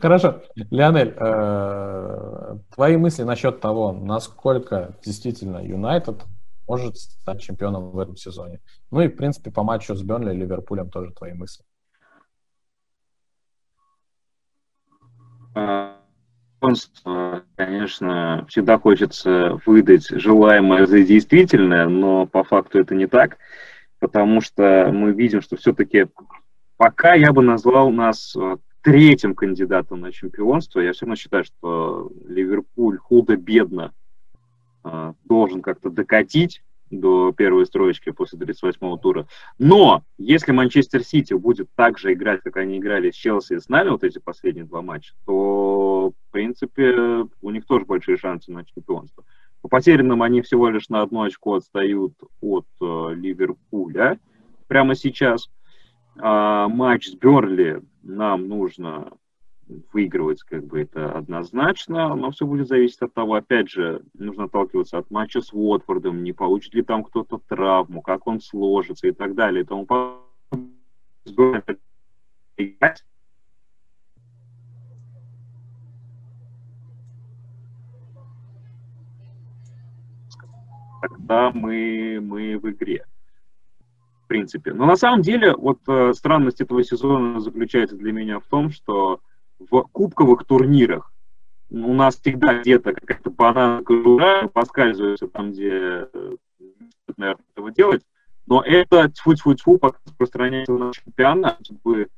Хорошо. Леонель, э, твои мысли насчет того, насколько действительно Юнайтед может стать чемпионом в этом сезоне? Ну и, в принципе, по матчу с Бернли и Ливерпулем тоже твои мысли. А, конечно, всегда хочется выдать желаемое за действительное, но по факту это не так, потому что мы видим, что все-таки пока я бы назвал нас э, третьим кандидатом на чемпионство. Я все равно считаю, что Ливерпуль худо-бедно э, должен как-то докатить до первой строчки после 38-го тура. Но если Манчестер Сити будет так же играть, как они играли с Челси и с нами, вот эти последние два матча, то, в принципе, у них тоже большие шансы на чемпионство. По потерянным они всего лишь на одно очко отстают от э, Ливерпуля прямо сейчас. А, матч с Берли нам нужно выигрывать как бы это однозначно, но все будет зависеть от того, опять же, нужно отталкиваться от матча с Уотфордом, не получит ли там кто-то травму, как он сложится и так далее. И тому тогда мы, мы в игре. В принципе. Но на самом деле, вот э, странность этого сезона заключается для меня в том, что в кубковых турнирах у нас всегда где-то какая-то бананка жура поскальзывается там, где, э, наверное, этого делать. Но это тьфу-тьфу-тьфу распространяется на чемпионат, чтобы,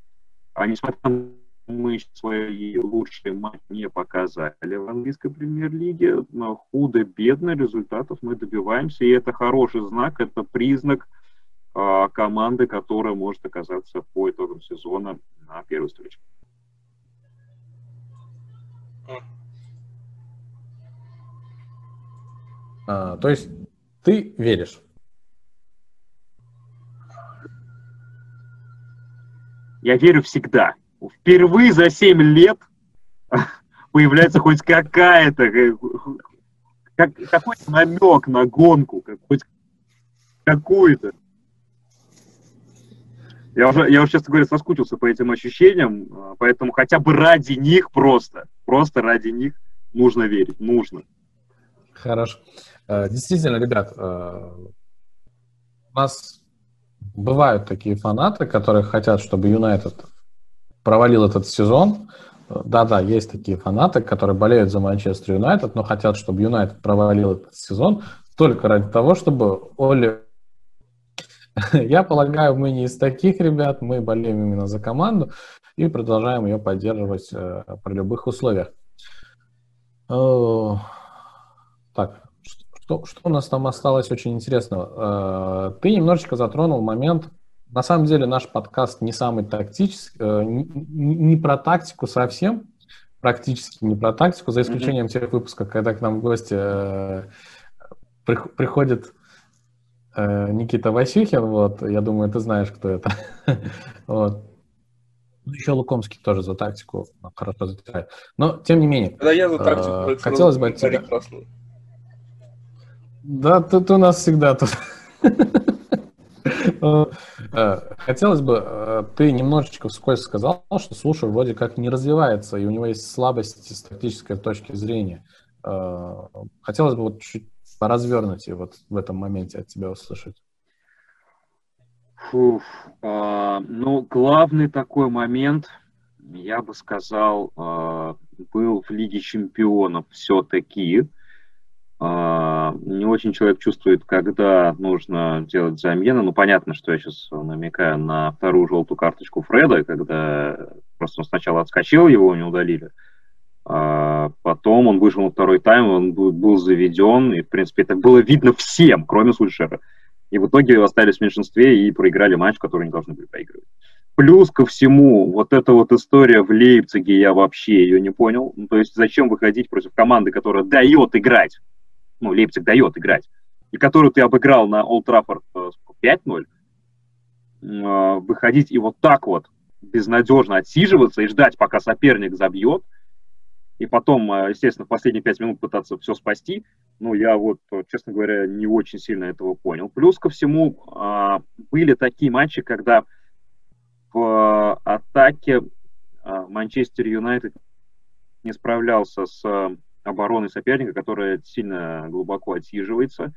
а несмотря на мы свои лучшие матчи не показали в английской премьер-лиге, но худо-бедно результатов мы добиваемся, и это хороший знак, это признак э, команды, которая может оказаться по итогам сезона на первой встрече. А, то есть ты веришь? Я верю всегда. Впервые за 7 лет появляется хоть какая-то, э, как, какой-то намек на гонку, как, хоть какую-то. Я уже, я уже, честно говоря, соскучился по этим ощущениям, а, поэтому хотя бы ради них просто, просто ради них нужно верить, нужно. Хорошо. Э, действительно, ребят, э, у нас бывают такие фанаты, которые хотят, чтобы Юнайтед провалил этот сезон. Да-да, есть такие фанаты, которые болеют за Манчестер Юнайтед, но хотят, чтобы Юнайтед провалил этот сезон только ради того, чтобы Оли... Я полагаю, мы не из таких ребят, мы болеем именно за команду и продолжаем ее поддерживать э, при любых условиях. Так, что, что у нас там осталось очень интересного? Э, ты немножечко затронул момент. На самом деле наш подкаст не самый тактический, э, не, не про тактику совсем, практически не про тактику, за исключением mm-hmm. тех выпусков, когда к нам в гости э, приходит Никита Васюхин, вот, я думаю, ты знаешь, кто это. вот. Ну, еще Лукомский тоже за тактику хорошо затирает. Но, тем не менее, да, я за тактику, хотелось бы от тебя... Да, тут у нас всегда тут. Э, хотелось бы, э, ты немножечко вскользь сказал, что слушай, вроде как не развивается, и у него есть слабости с тактической точки зрения. Э, хотелось бы вот чуть поразвернуть и вот в этом моменте от тебя услышать. Фуф, а, ну, главный такой момент, я бы сказал, а, был в Лиге чемпионов все-таки. А, не очень человек чувствует, когда нужно делать замену. Ну, понятно, что я сейчас намекаю на вторую желтую карточку Фреда, когда просто он сначала отскочил, его не удалили. Потом он вышел на второй тайм, он был, заведен, и, в принципе, это было видно всем, кроме Сульшера. И в итоге остались в меньшинстве и проиграли матч, который не должны были проигрывать. Плюс ко всему, вот эта вот история в Лейпциге, я вообще ее не понял. Ну, то есть зачем выходить против команды, которая дает играть ну, Лейпциг дает играть, и которую ты обыграл на Олд Траффорд 5-0, э, выходить и вот так вот безнадежно отсиживаться и ждать, пока соперник забьет, и потом, э, естественно, в последние пять минут пытаться все спасти, ну, я вот, честно говоря, не очень сильно этого понял. Плюс ко всему, э, были такие матчи, когда в атаке Манчестер Юнайтед не справлялся с обороны соперника, которая сильно глубоко отсиживается,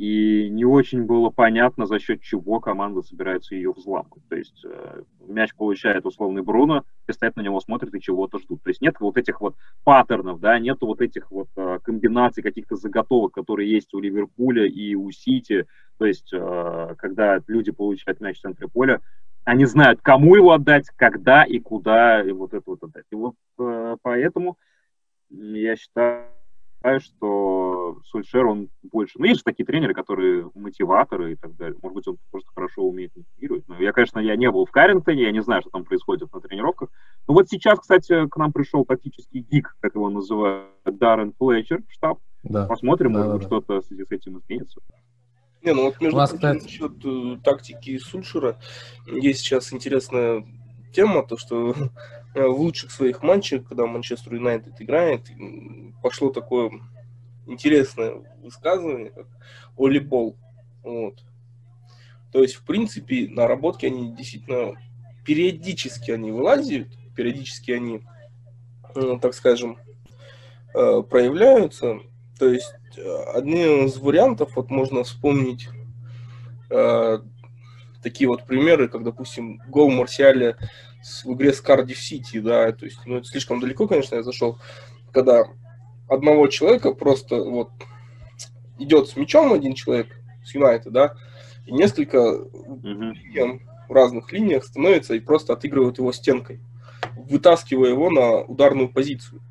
и не очень было понятно, за счет чего команда собирается ее взламывать. То есть э, мяч получает условный Бруно, и стоят на него смотрят и чего-то ждут. То есть нет вот этих вот паттернов, да, нету вот этих вот э, комбинаций, каких-то заготовок, которые есть у Ливерпуля и у Сити. То есть э, когда люди получают мяч в центре поля, они знают, кому его отдать, когда и куда и вот это вот отдать. И вот поэтому я считаю, что Сульшер, он больше... Ну, есть же такие тренеры, которые мотиваторы и так далее. Может быть, он просто хорошо умеет мотивировать. Но я, конечно, я не был в Каррингтоне, я не знаю, что там происходит на тренировках. Но вот сейчас, кстати, к нам пришел тактический гик, как его называют, Даррен Флетчер в штаб. Да. Посмотрим, да, может быть, да. что-то в связи с этим изменится. Не, ну вот между прочим, кстати... насчет э, тактики Сульшера есть сейчас интересная тема, то что Э, в лучших своих матчах, когда Манчестер Юнайтед играет, пошло такое интересное высказывание, как Оли. Вот. То есть, в принципе, наработки они действительно периодически они вылазят, периодически они, ну, так скажем, э, проявляются. То есть, одним из вариантов, вот можно вспомнить такие вот примеры, как, допустим, гол Марсиаля в игре с Кардив Сити, да, то есть, ну, это слишком далеко, конечно, я зашел, когда одного человека просто вот идет с мячом один человек с Юнайтед, да, и несколько mm-hmm. в разных линиях становится и просто отыгрывают его стенкой, вытаскивая его на ударную позицию.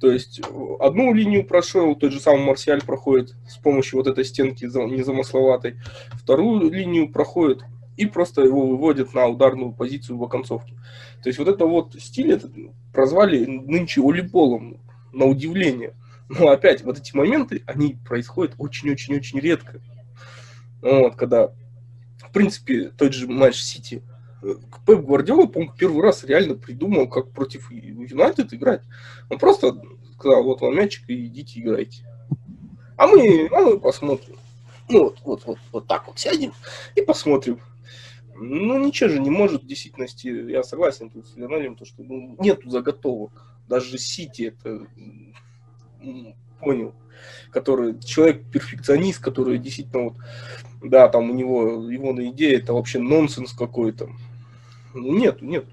То есть одну линию прошел, тот же самый Марсиаль проходит с помощью вот этой стенки незамысловатой, вторую линию проходит и просто его выводят на ударную позицию в оконцовке. То есть вот это вот стиль это прозвали нынче волейболом, на удивление. Но опять, вот эти моменты, они происходят очень-очень-очень редко. Вот, когда, в принципе, тот же матч Сити, э, Пеп Гвардиола, по-моему, первый раз реально придумал, как против Юнайтед играть. Он просто сказал, вот вам мячик, и идите играйте. А мы, а мы посмотрим. Ну вот, вот, вот, вот так вот сядем и посмотрим. Ну, ничего же не может в действительности, я согласен тут с Леоналем, то, что ну, нету заготовок. Даже Сити это понял, который человек перфекционист, который действительно вот, да, там у него его на идея это вообще нонсенс какой-то. Ну, нет, нет.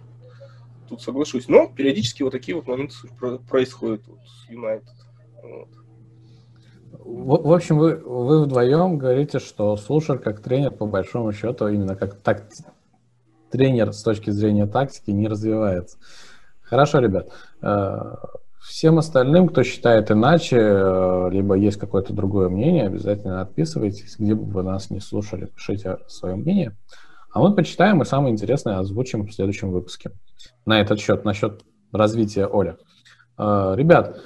Тут соглашусь. Но периодически вот такие вот моменты происходят вот с Юнайтед. Вот. В, общем, вы, вы вдвоем говорите, что Слушер как тренер, по большому счету, именно как так, тренер с точки зрения тактики не развивается. Хорошо, ребят. Э, всем остальным, кто считает иначе, э, либо есть какое-то другое мнение, обязательно отписывайтесь, где бы вы нас не слушали, пишите свое мнение. А мы почитаем и самое интересное озвучим в следующем выпуске. На этот счет, насчет развития Оля. Э, ребят,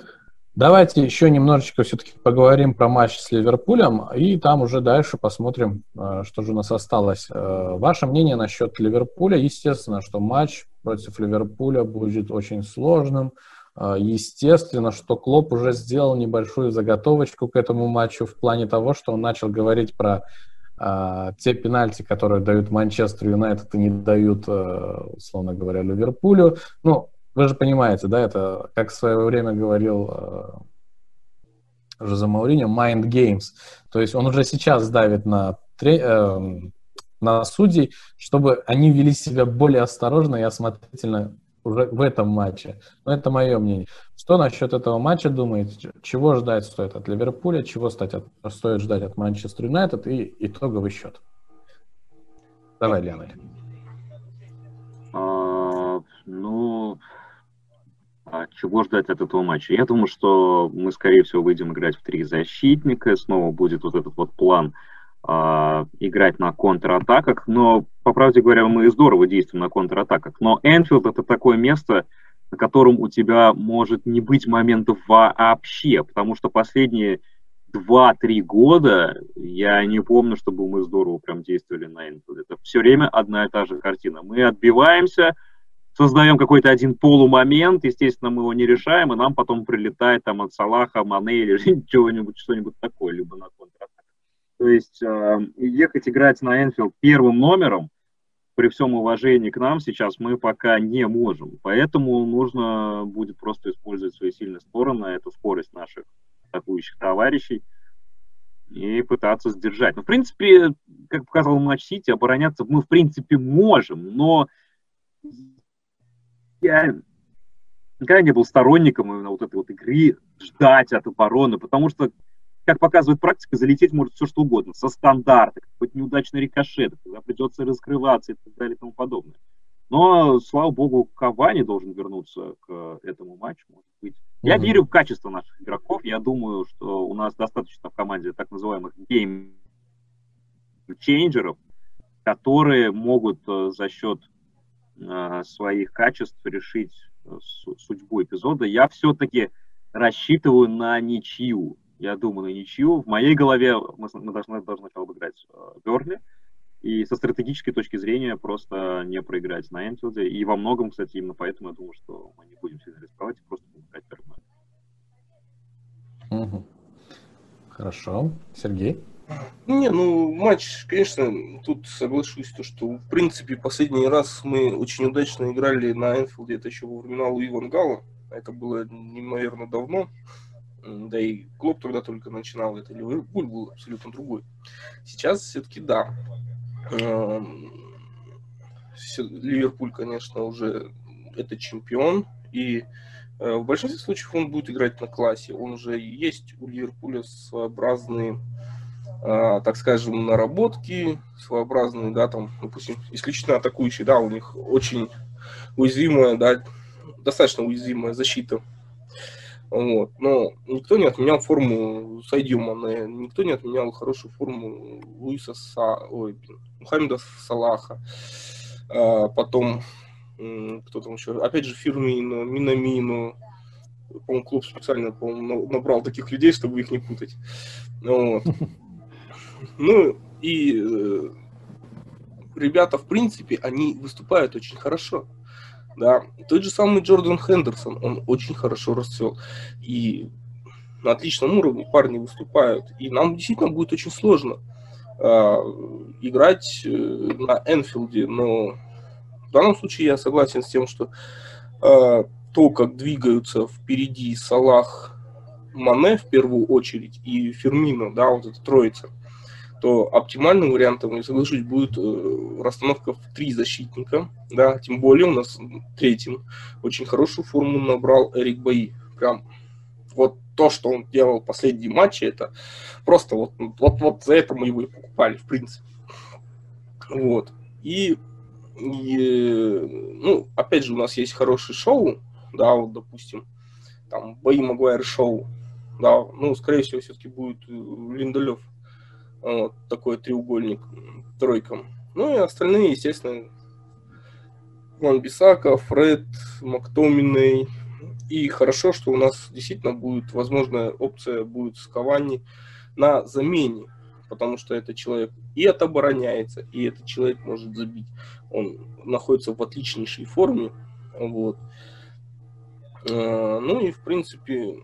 Давайте еще немножечко все-таки поговорим про матч с Ливерпулем, и там уже дальше посмотрим, э, что же у нас осталось. Э, ваше мнение насчет Ливерпуля? Естественно, что матч против Ливерпуля будет очень сложным. Э, естественно, что Клоп уже сделал небольшую заготовочку к этому матчу в плане того, что он начал говорить про те пенальти, которые дают Манчестер Юнайтед и не дают, условно говоря, Ливерпулю. Ну, вы же понимаете, да, это, как в свое время говорил э, Жозе Мауриньо, mind games. То есть он уже сейчас давит на, э, на судей, чтобы они вели себя более осторожно и осмотрительно уже в этом матче. Но это мое мнение. Что насчет этого матча думаете? Чего ждать стоит от Ливерпуля? Чего стать от, стоит ждать от Манчестер Юнайтед? И итоговый счет. Давай, Леонель. А, ну, чего ждать от этого матча? Я думаю, что мы, скорее всего, выйдем играть в три защитника. Снова будет вот этот вот план э, играть на контратаках. Но, по правде говоря, мы здорово действуем на контратаках. Но Энфилд это такое место, на котором у тебя может не быть моментов вообще. Потому что последние 2-3 года я не помню, чтобы мы здорово прям действовали на Энфилд. Это все время одна и та же картина. Мы отбиваемся, создаем какой-то один полумомент, естественно, мы его не решаем, и нам потом прилетает там от Салаха, Мане или чего-нибудь, что-нибудь такое, либо на контратаку. То есть э, ехать играть на Энфилд первым номером, при всем уважении к нам сейчас мы пока не можем. Поэтому нужно будет просто использовать свои сильные стороны, эту скорость наших атакующих товарищей, и пытаться сдержать. Ну, в принципе, как показал матч Сити, обороняться мы, в принципе, можем, но я никогда не был сторонником именно вот этой вот игры, ждать от обороны, потому что, как показывает практика, залететь может все что угодно, со стандарта, какой-то неудачный рикошет, когда придется раскрываться и так далее и тому подобное. Но, слава богу, Кавани должен вернуться к этому матчу, может быть. Я mm-hmm. верю в качество наших игроков. Я думаю, что у нас достаточно в команде так называемых гейм-чейнджеров, которые могут э, за счет своих качеств решить э, судьбу эпизода. Я все-таки рассчитываю на ничью. Я думаю на ничью. В моей голове мы, должны, должны сначала обыграть э, Берли. И со стратегической точки зрения просто не проиграть на Энфилде. И во многом, кстати, именно поэтому я думаю, что мы не будем сильно рисковать просто будем играть первым. Хорошо. Сергей? Не, ну, матч, конечно, тут соглашусь, то, что, в принципе, последний раз мы очень удачно играли на Энфилде, это еще во времена Луи Ван Гала, это было неимоверно давно, да и Клоп тогда только начинал, это Ливерпуль был абсолютно другой. Сейчас все-таки да. Эм, Ливерпуль, конечно, уже это чемпион, и э, в большинстве случаев он будет играть на классе. Он уже есть у Ливерпуля своеобразные, так скажем, наработки, своеобразные, да, там, допустим, исключительно атакующие, да, у них очень уязвимая, да, достаточно уязвимая защита. Вот. Но никто не отменял форму Сайдио Мане, никто не отменял хорошую форму Луиса Са... Ой, Мухаммеда Салаха. А, потом, кто там еще? Опять же, Фирмину, Минамину. По-моему, клуб специально по набрал таких людей, чтобы их не путать. Вот. Ну, и э, ребята, в принципе, они выступают очень хорошо. Да, тот же самый Джордан Хендерсон, он очень хорошо расцвел. И на отличном уровне парни выступают. И нам действительно будет очень сложно э, играть э, на Энфилде. Но в данном случае я согласен с тем, что э, то, как двигаются впереди Салах, Мане в первую очередь и Фермино, да, вот эта троица – то оптимальным вариантом, я соглашусь, будет э, расстановка в три защитника. Да, тем более у нас третьим очень хорошую форму набрал Эрик Баи. Прям вот то, что он делал последние матчи, это просто вот, вот, вот за это мы его и покупали, в принципе. Вот. И, и, ну, опять же, у нас есть хорошее шоу, да, вот, допустим, там, Бои Магуайр шоу, да, ну, скорее всего, все-таки будет э, Линдолев вот такой треугольник тройкам. Ну и остальные, естественно, Ван Бисака, Фред, Мактоминой. И хорошо, что у нас действительно будет возможная опция будет с Кавани на замене, потому что этот человек и отобороняется, и этот человек может забить. Он находится в отличнейшей форме. Вот. А, ну и, в принципе,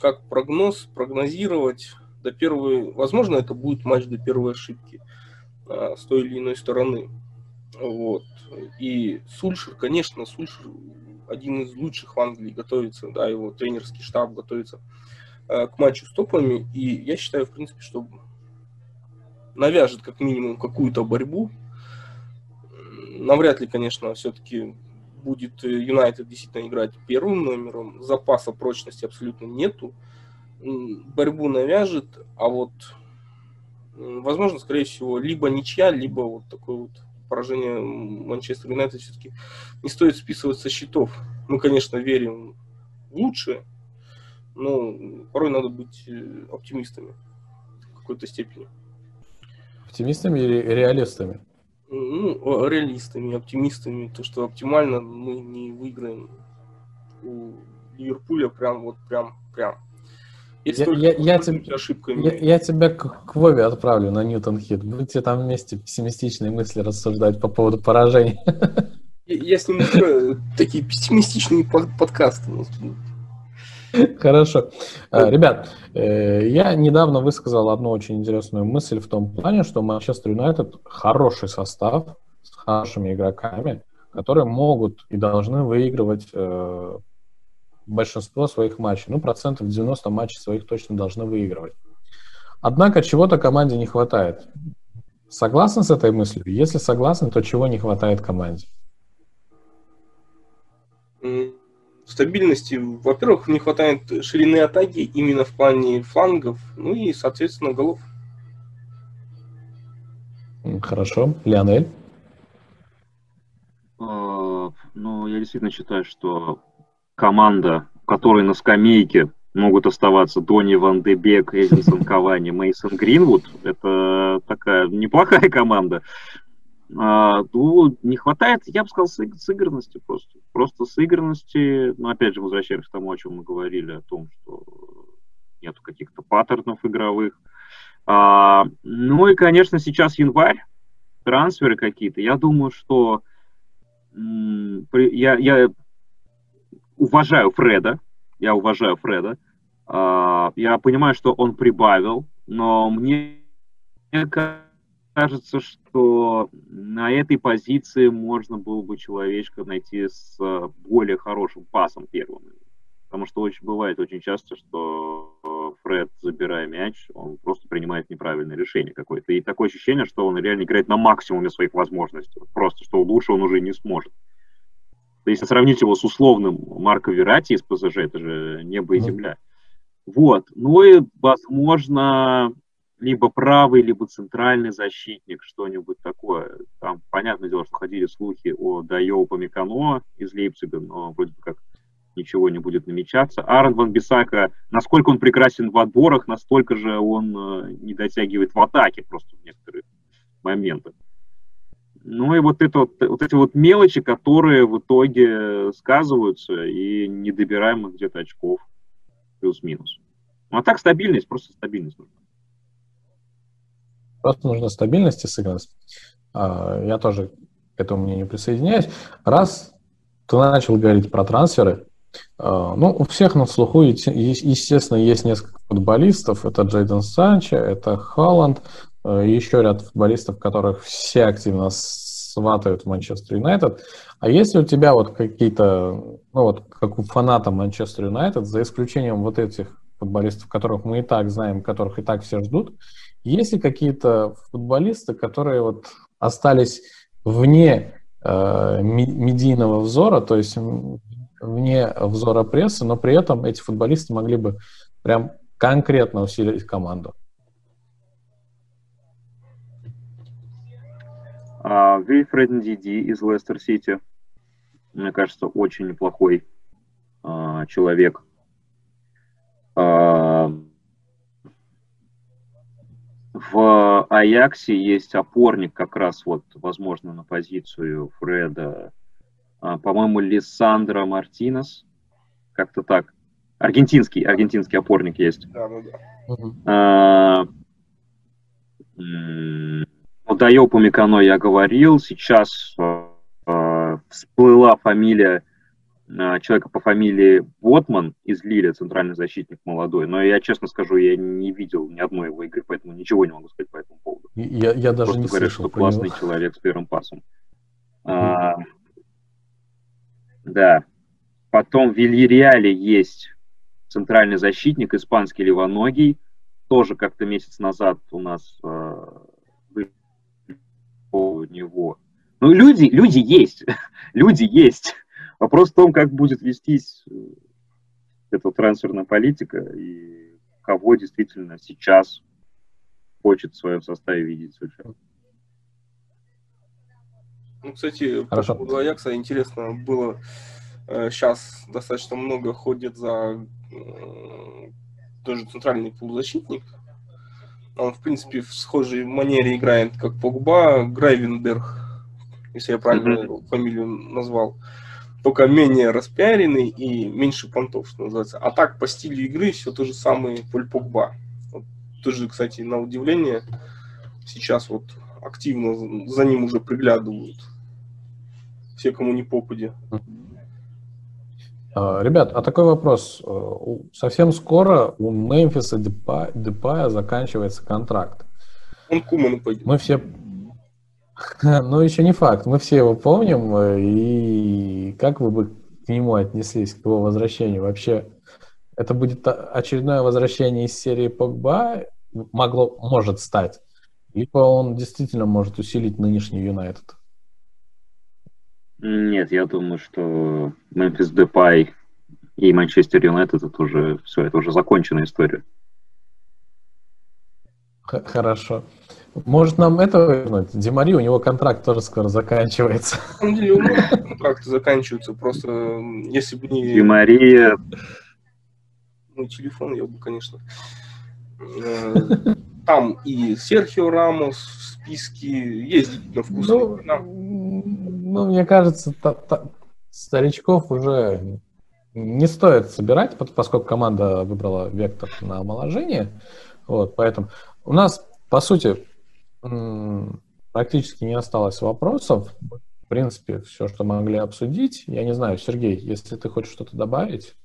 как прогноз, прогнозировать до первой, возможно, это будет матч до первой ошибки а, с той или иной стороны. Вот. И Сульшер, конечно, Сульшер один из лучших в Англии готовится, да, его тренерский штаб готовится а, к матчу с топами. И я считаю, в принципе, что навяжет как минимум какую-то борьбу. Навряд ли, конечно, все-таки будет Юнайтед действительно играть первым номером. Запаса прочности абсолютно нету борьбу навяжет, а вот, возможно, скорее всего, либо ничья, либо вот такое вот поражение Манчестер Юнайтед все-таки не стоит списывать со счетов. Мы, конечно, верим в лучшее, но порой надо быть э, оптимистами в какой-то степени. Оптимистами или реалистами? Ну, реалистами, оптимистами. То, что оптимально мы не выиграем у Ливерпуля прям вот прям прям я, я, я, ошибками. Я, я тебя к, к Вове отправлю на Ньютон Хит. Будете там вместе пессимистичные мысли рассуждать по поводу поражений. С ним такие пессимистичные подкасты. Хорошо. А, ребят, э, я недавно высказал одну очень интересную мысль в том плане, что Манчестер Юнайтед хороший состав с хорошими игроками, которые могут и должны выигрывать э, большинство своих матчей. Ну, процентов 90 матчей своих точно должны выигрывать. Однако чего-то команде не хватает. Согласны с этой мыслью? Если согласны, то чего не хватает команде? Стабильности. Во-первых, не хватает ширины атаки именно в плане флангов, ну и, соответственно, голов. Хорошо. Леонель? А, ну, я действительно считаю, что команда, в которой на скамейке могут оставаться Дони Ван де Бек, Эдинсон Кавани, Мейсон Гринвуд, это такая неплохая команда. А, ну, не хватает, я бы сказал, сыгранности просто. Просто сыгранности, но опять же, возвращаемся к тому, о чем мы говорили, о том, что нету каких-то паттернов игровых. А, ну и, конечно, сейчас январь, трансферы какие-то. Я думаю, что я, я уважаю Фреда, я уважаю Фреда, а, я понимаю, что он прибавил, но мне кажется, что на этой позиции можно было бы человечка найти с более хорошим пасом первым. Потому что очень бывает очень часто, что что Фред, забирая мяч, он просто принимает неправильное решение какое-то. И такое ощущение, что он реально играет на максимуме своих возможностей. Просто, что лучше он уже не сможет. Если сравнить его с условным Марко Верати из ПСЖ, это же небо и земля. Вот. Ну и, возможно, либо правый, либо центральный защитник, что-нибудь такое. Там, понятное дело, что ходили слухи о Дайо Памикано из Лейпцига, но вроде бы как ничего не будет намечаться. Аарон Ван Бисака, насколько он прекрасен в отборах, настолько же он э, не дотягивает в атаке просто в некоторых моментах. Ну и вот, это вот, вот эти вот мелочи, которые в итоге сказываются, и не добираем мы где-то очков плюс-минус. Ну а так стабильность, просто стабильность нужна. Просто нужна стабильность и сыгранность. А, я тоже к этому мнению присоединяюсь. Раз ты начал говорить про трансферы, а, ну, у всех на слуху, естественно, есть несколько футболистов. Это Джейден Санчо, это Холланд, и еще ряд футболистов, которых все активно сватают в Манчестер Юнайтед. А если у тебя вот какие-то, ну вот как у фаната Манчестер Юнайтед, за исключением вот этих футболистов, которых мы и так знаем, которых и так все ждут, есть ли какие-то футболисты, которые вот остались вне э, медийного взора, то есть вне взора прессы, но при этом эти футболисты могли бы прям конкретно усилить команду? Вильфред Диди из Лестер Сити, мне кажется, очень неплохой uh, человек. Uh, в Аяксе есть опорник как раз вот, возможно, на позицию Фреда. А, по-моему, Лиссандро Мартинес. Как-то так. Аргентинский, аргентинский опорник есть. Да, ну да. А, о Дайопу Микано я говорил. Сейчас а, всплыла фамилия человека по фамилии Ботман из Лиля, центральный защитник молодой. Но я честно скажу, я не видел ни одной его игры, поэтому ничего не могу сказать по этому поводу. Я, я даже Просто не говорят, что классный него. человек с первым пасом. А, да. Потом в Вильяреале есть центральный защитник, испанский левоногий. Тоже как-то месяц назад у нас э, у него. Ну, люди, люди есть. люди есть. Вопрос в том, как будет вестись э, эта трансферная политика и кого действительно сейчас хочет в своем составе видеть Сочи. Ну, кстати, Хорошо. по поводу Аякса интересно было, э, сейчас достаточно много ходит за э, тоже центральный полузащитник. Он, в принципе, в схожей манере играет, как Погба, Грайвенберг, если я правильно mm-hmm. фамилию назвал только менее распиаренный и меньше понтов, что называется. А так, по стилю игры все то же самое Поль Погба. Вот, тоже, кстати, на удивление, сейчас вот активно за ним уже приглядывают. Все, кому не попади. А, ребят, а такой вопрос. Э, совсем скоро у Мемфиса Депая, Депая заканчивается контракт. Он Куману пойдет. Мы все Ну, еще не факт. Мы все его помним. Э, и как вы бы к нему отнеслись, к его возвращению? Вообще, это будет очередное возвращение из серии Погба? Могло, может стать. Либо он действительно может усилить нынешний Юнайтед? Нет, я думаю, что Мемфис Депай и Манчестер Юнайтед это уже все, это уже законченная история. Хорошо. Может, нам это вернуть? Димари, у него контракт тоже скоро заканчивается. На самом деле, у него контракты заканчиваются. Просто если бы не... Димари... Мой телефон, я бы, конечно... Э, там и Серхио Рамос в списке есть на вкус. Ну, ну, мне кажется, та, та, старичков уже не стоит собирать, поскольку команда выбрала вектор на омоложение. Вот, поэтому у нас, по сути, практически не осталось вопросов. В принципе, все, что могли обсудить. Я не знаю, Сергей, если ты хочешь что-то добавить.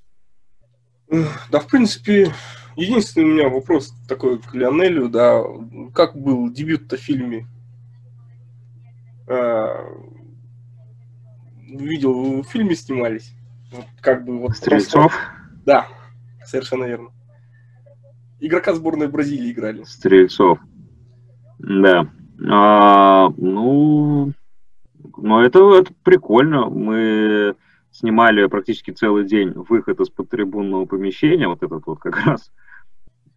Да, в принципе, единственный у меня вопрос такой к Лионелю, да, как был дебют-то в фильме? Видел, вы в фильме снимались? Вот, как бы вот Стрельцов? Просто... Да, совершенно верно. Игрока сборной Бразилии играли. Стрельцов. Да. А, ну, ну это, это прикольно. Мы снимали практически целый день выход из-под трибунного помещения, вот этот вот как раз.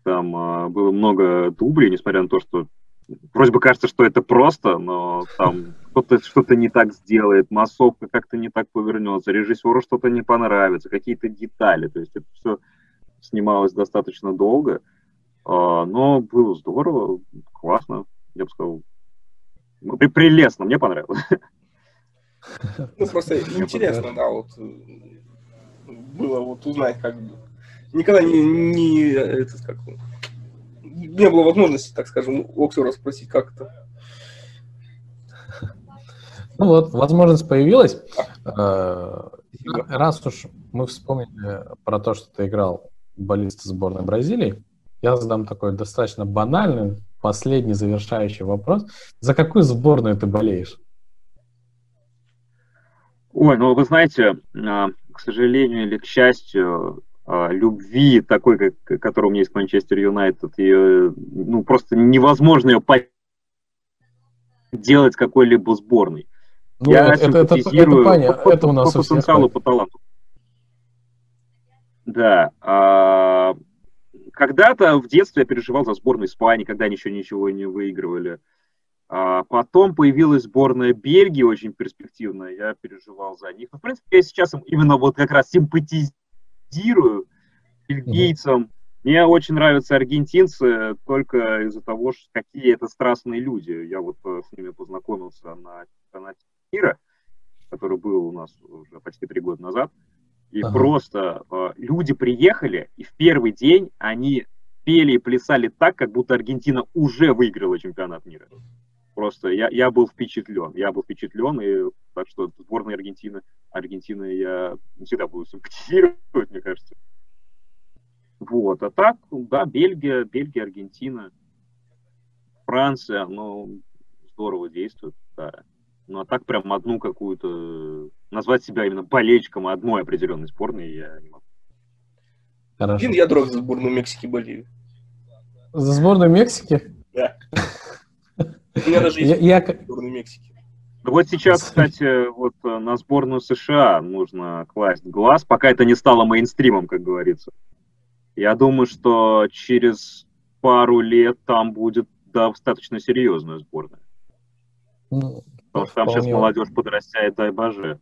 Там а, было много дублей, несмотря на то, что вроде бы кажется, что это просто, но там кто-то что-то не так сделает, массовка как-то не так повернется, режиссеру что-то не понравится, какие-то детали. То есть это все снималось достаточно долго, а, но было здорово, классно, я бы сказал, ну, прелестно, мне понравилось. Ну, просто интересно, да, вот было вот узнать, как никогда не, не этот, как не было возможности, так скажем, у Оксера спросить, как это. Ну вот, возможность появилась. А, раз уж мы вспомнили про то, что ты играл болист сборной Бразилии, я задам такой достаточно банальный, последний завершающий вопрос. За какую сборную ты болеешь? Ой, ну вы знаете, а, к сожалению или к счастью, любви такой, как, которая у меня есть к Манчестер Юнайтед, ее, ну, просто невозможно ее делать какой-либо сборной. Ну, я это, это, это, это, Паня, по, это у нас по потенциалу, по таланту. Да. А, когда-то в детстве я переживал за сборную Испании, когда они еще ничего не выигрывали. А потом появилась сборная Бельгии, очень перспективная, я переживал за них. Но, в принципе, я сейчас именно вот как раз симпатизирую бельгийцам. Mm-hmm. Мне очень нравятся аргентинцы только из-за того, что какие это страстные люди. Я вот э, с ними познакомился на чемпионате мира, который был у нас уже почти три года назад. И ага. просто э, люди приехали, и в первый день они пели и плясали так, как будто Аргентина уже выиграла чемпионат мира. Просто я, я был впечатлен. Я был впечатлен, и так что сборная Аргентины, Аргентины я всегда буду симпатизировать, мне кажется. Вот, а так, да, Бельгия, Бельгия, Аргентина, Франция, ну, здорово действует, да. Ну, а так прям одну какую-то... Назвать себя именно болельщиком одной определенной сборной я не могу. Хорошо. Я дрог за сборную Мексики болею. За сборную Мексики? Да. У меня даже есть я, сборную Мексики. Вот сейчас, кстати, вот э, на сборную США нужно класть глаз, пока это не стало мейнстримом, как говорится. Я думаю, что через пару лет там будет достаточно серьезная сборная. Ну, Потому что там сейчас молодежь подрастает, дай боже.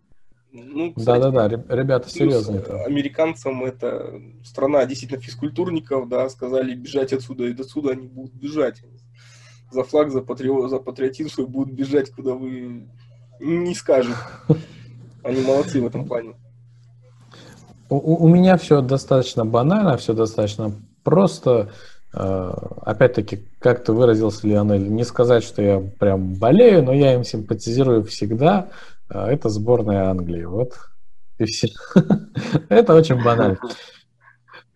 Ну, Да-да-да, ребята серьезные. Там. Американцам это страна действительно физкультурников, да, сказали бежать отсюда и до сюда они будут бежать. За флаг, за, патриот, за патриотизм свой будут бежать, куда вы не скажете. Они молодцы в этом плане. У, у меня все достаточно банально, все достаточно просто. Э, опять-таки, как ты выразился, Леонель, не сказать, что я прям болею, но я им симпатизирую всегда. Э, это сборная Англии. Вот и все. Это очень банально.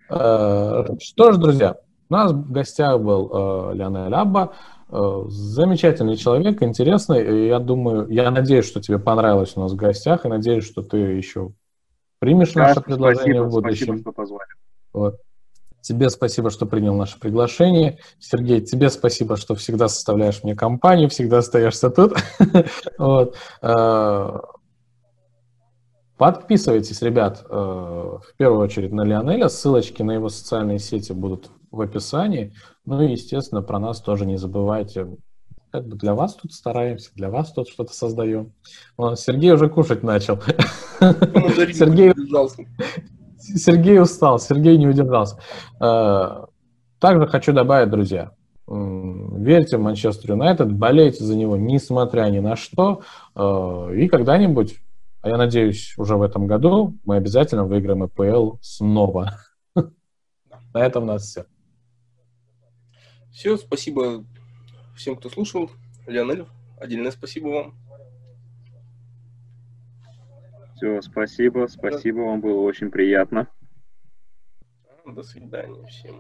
Э, что ж, друзья, у нас в гостях был Леонель Абба. Замечательный человек, интересный. Я думаю, я надеюсь, что тебе понравилось у нас в гостях, и надеюсь, что ты еще примешь да, наше предложение спасибо, в будущем. Спасибо, что позвали. Вот. Тебе спасибо, что принял наше приглашение. Сергей, тебе спасибо, что всегда составляешь мне компанию, всегда остаешься тут. вот. Э, подписывайтесь, ребят, э, в первую очередь на Лионеля. Ссылочки на его социальные сети будут в описании. Ну и, естественно, про нас тоже не забывайте. Как бы для вас тут стараемся, для вас тут что-то создаем. Сергей уже кушать начал. Сергей... Сергей устал, Сергей не удержался. Э, также хочу добавить, друзья, верьте в Манчестер Юнайтед, болейте за него, несмотря ни на что, э, и когда-нибудь, а я надеюсь, уже в этом году мы обязательно выиграем АПЛ снова. На этом у нас все. Все, спасибо всем, кто слушал. Леонель, отдельное спасибо вам. Все, спасибо, спасибо вам, было очень приятно. До свидания всем.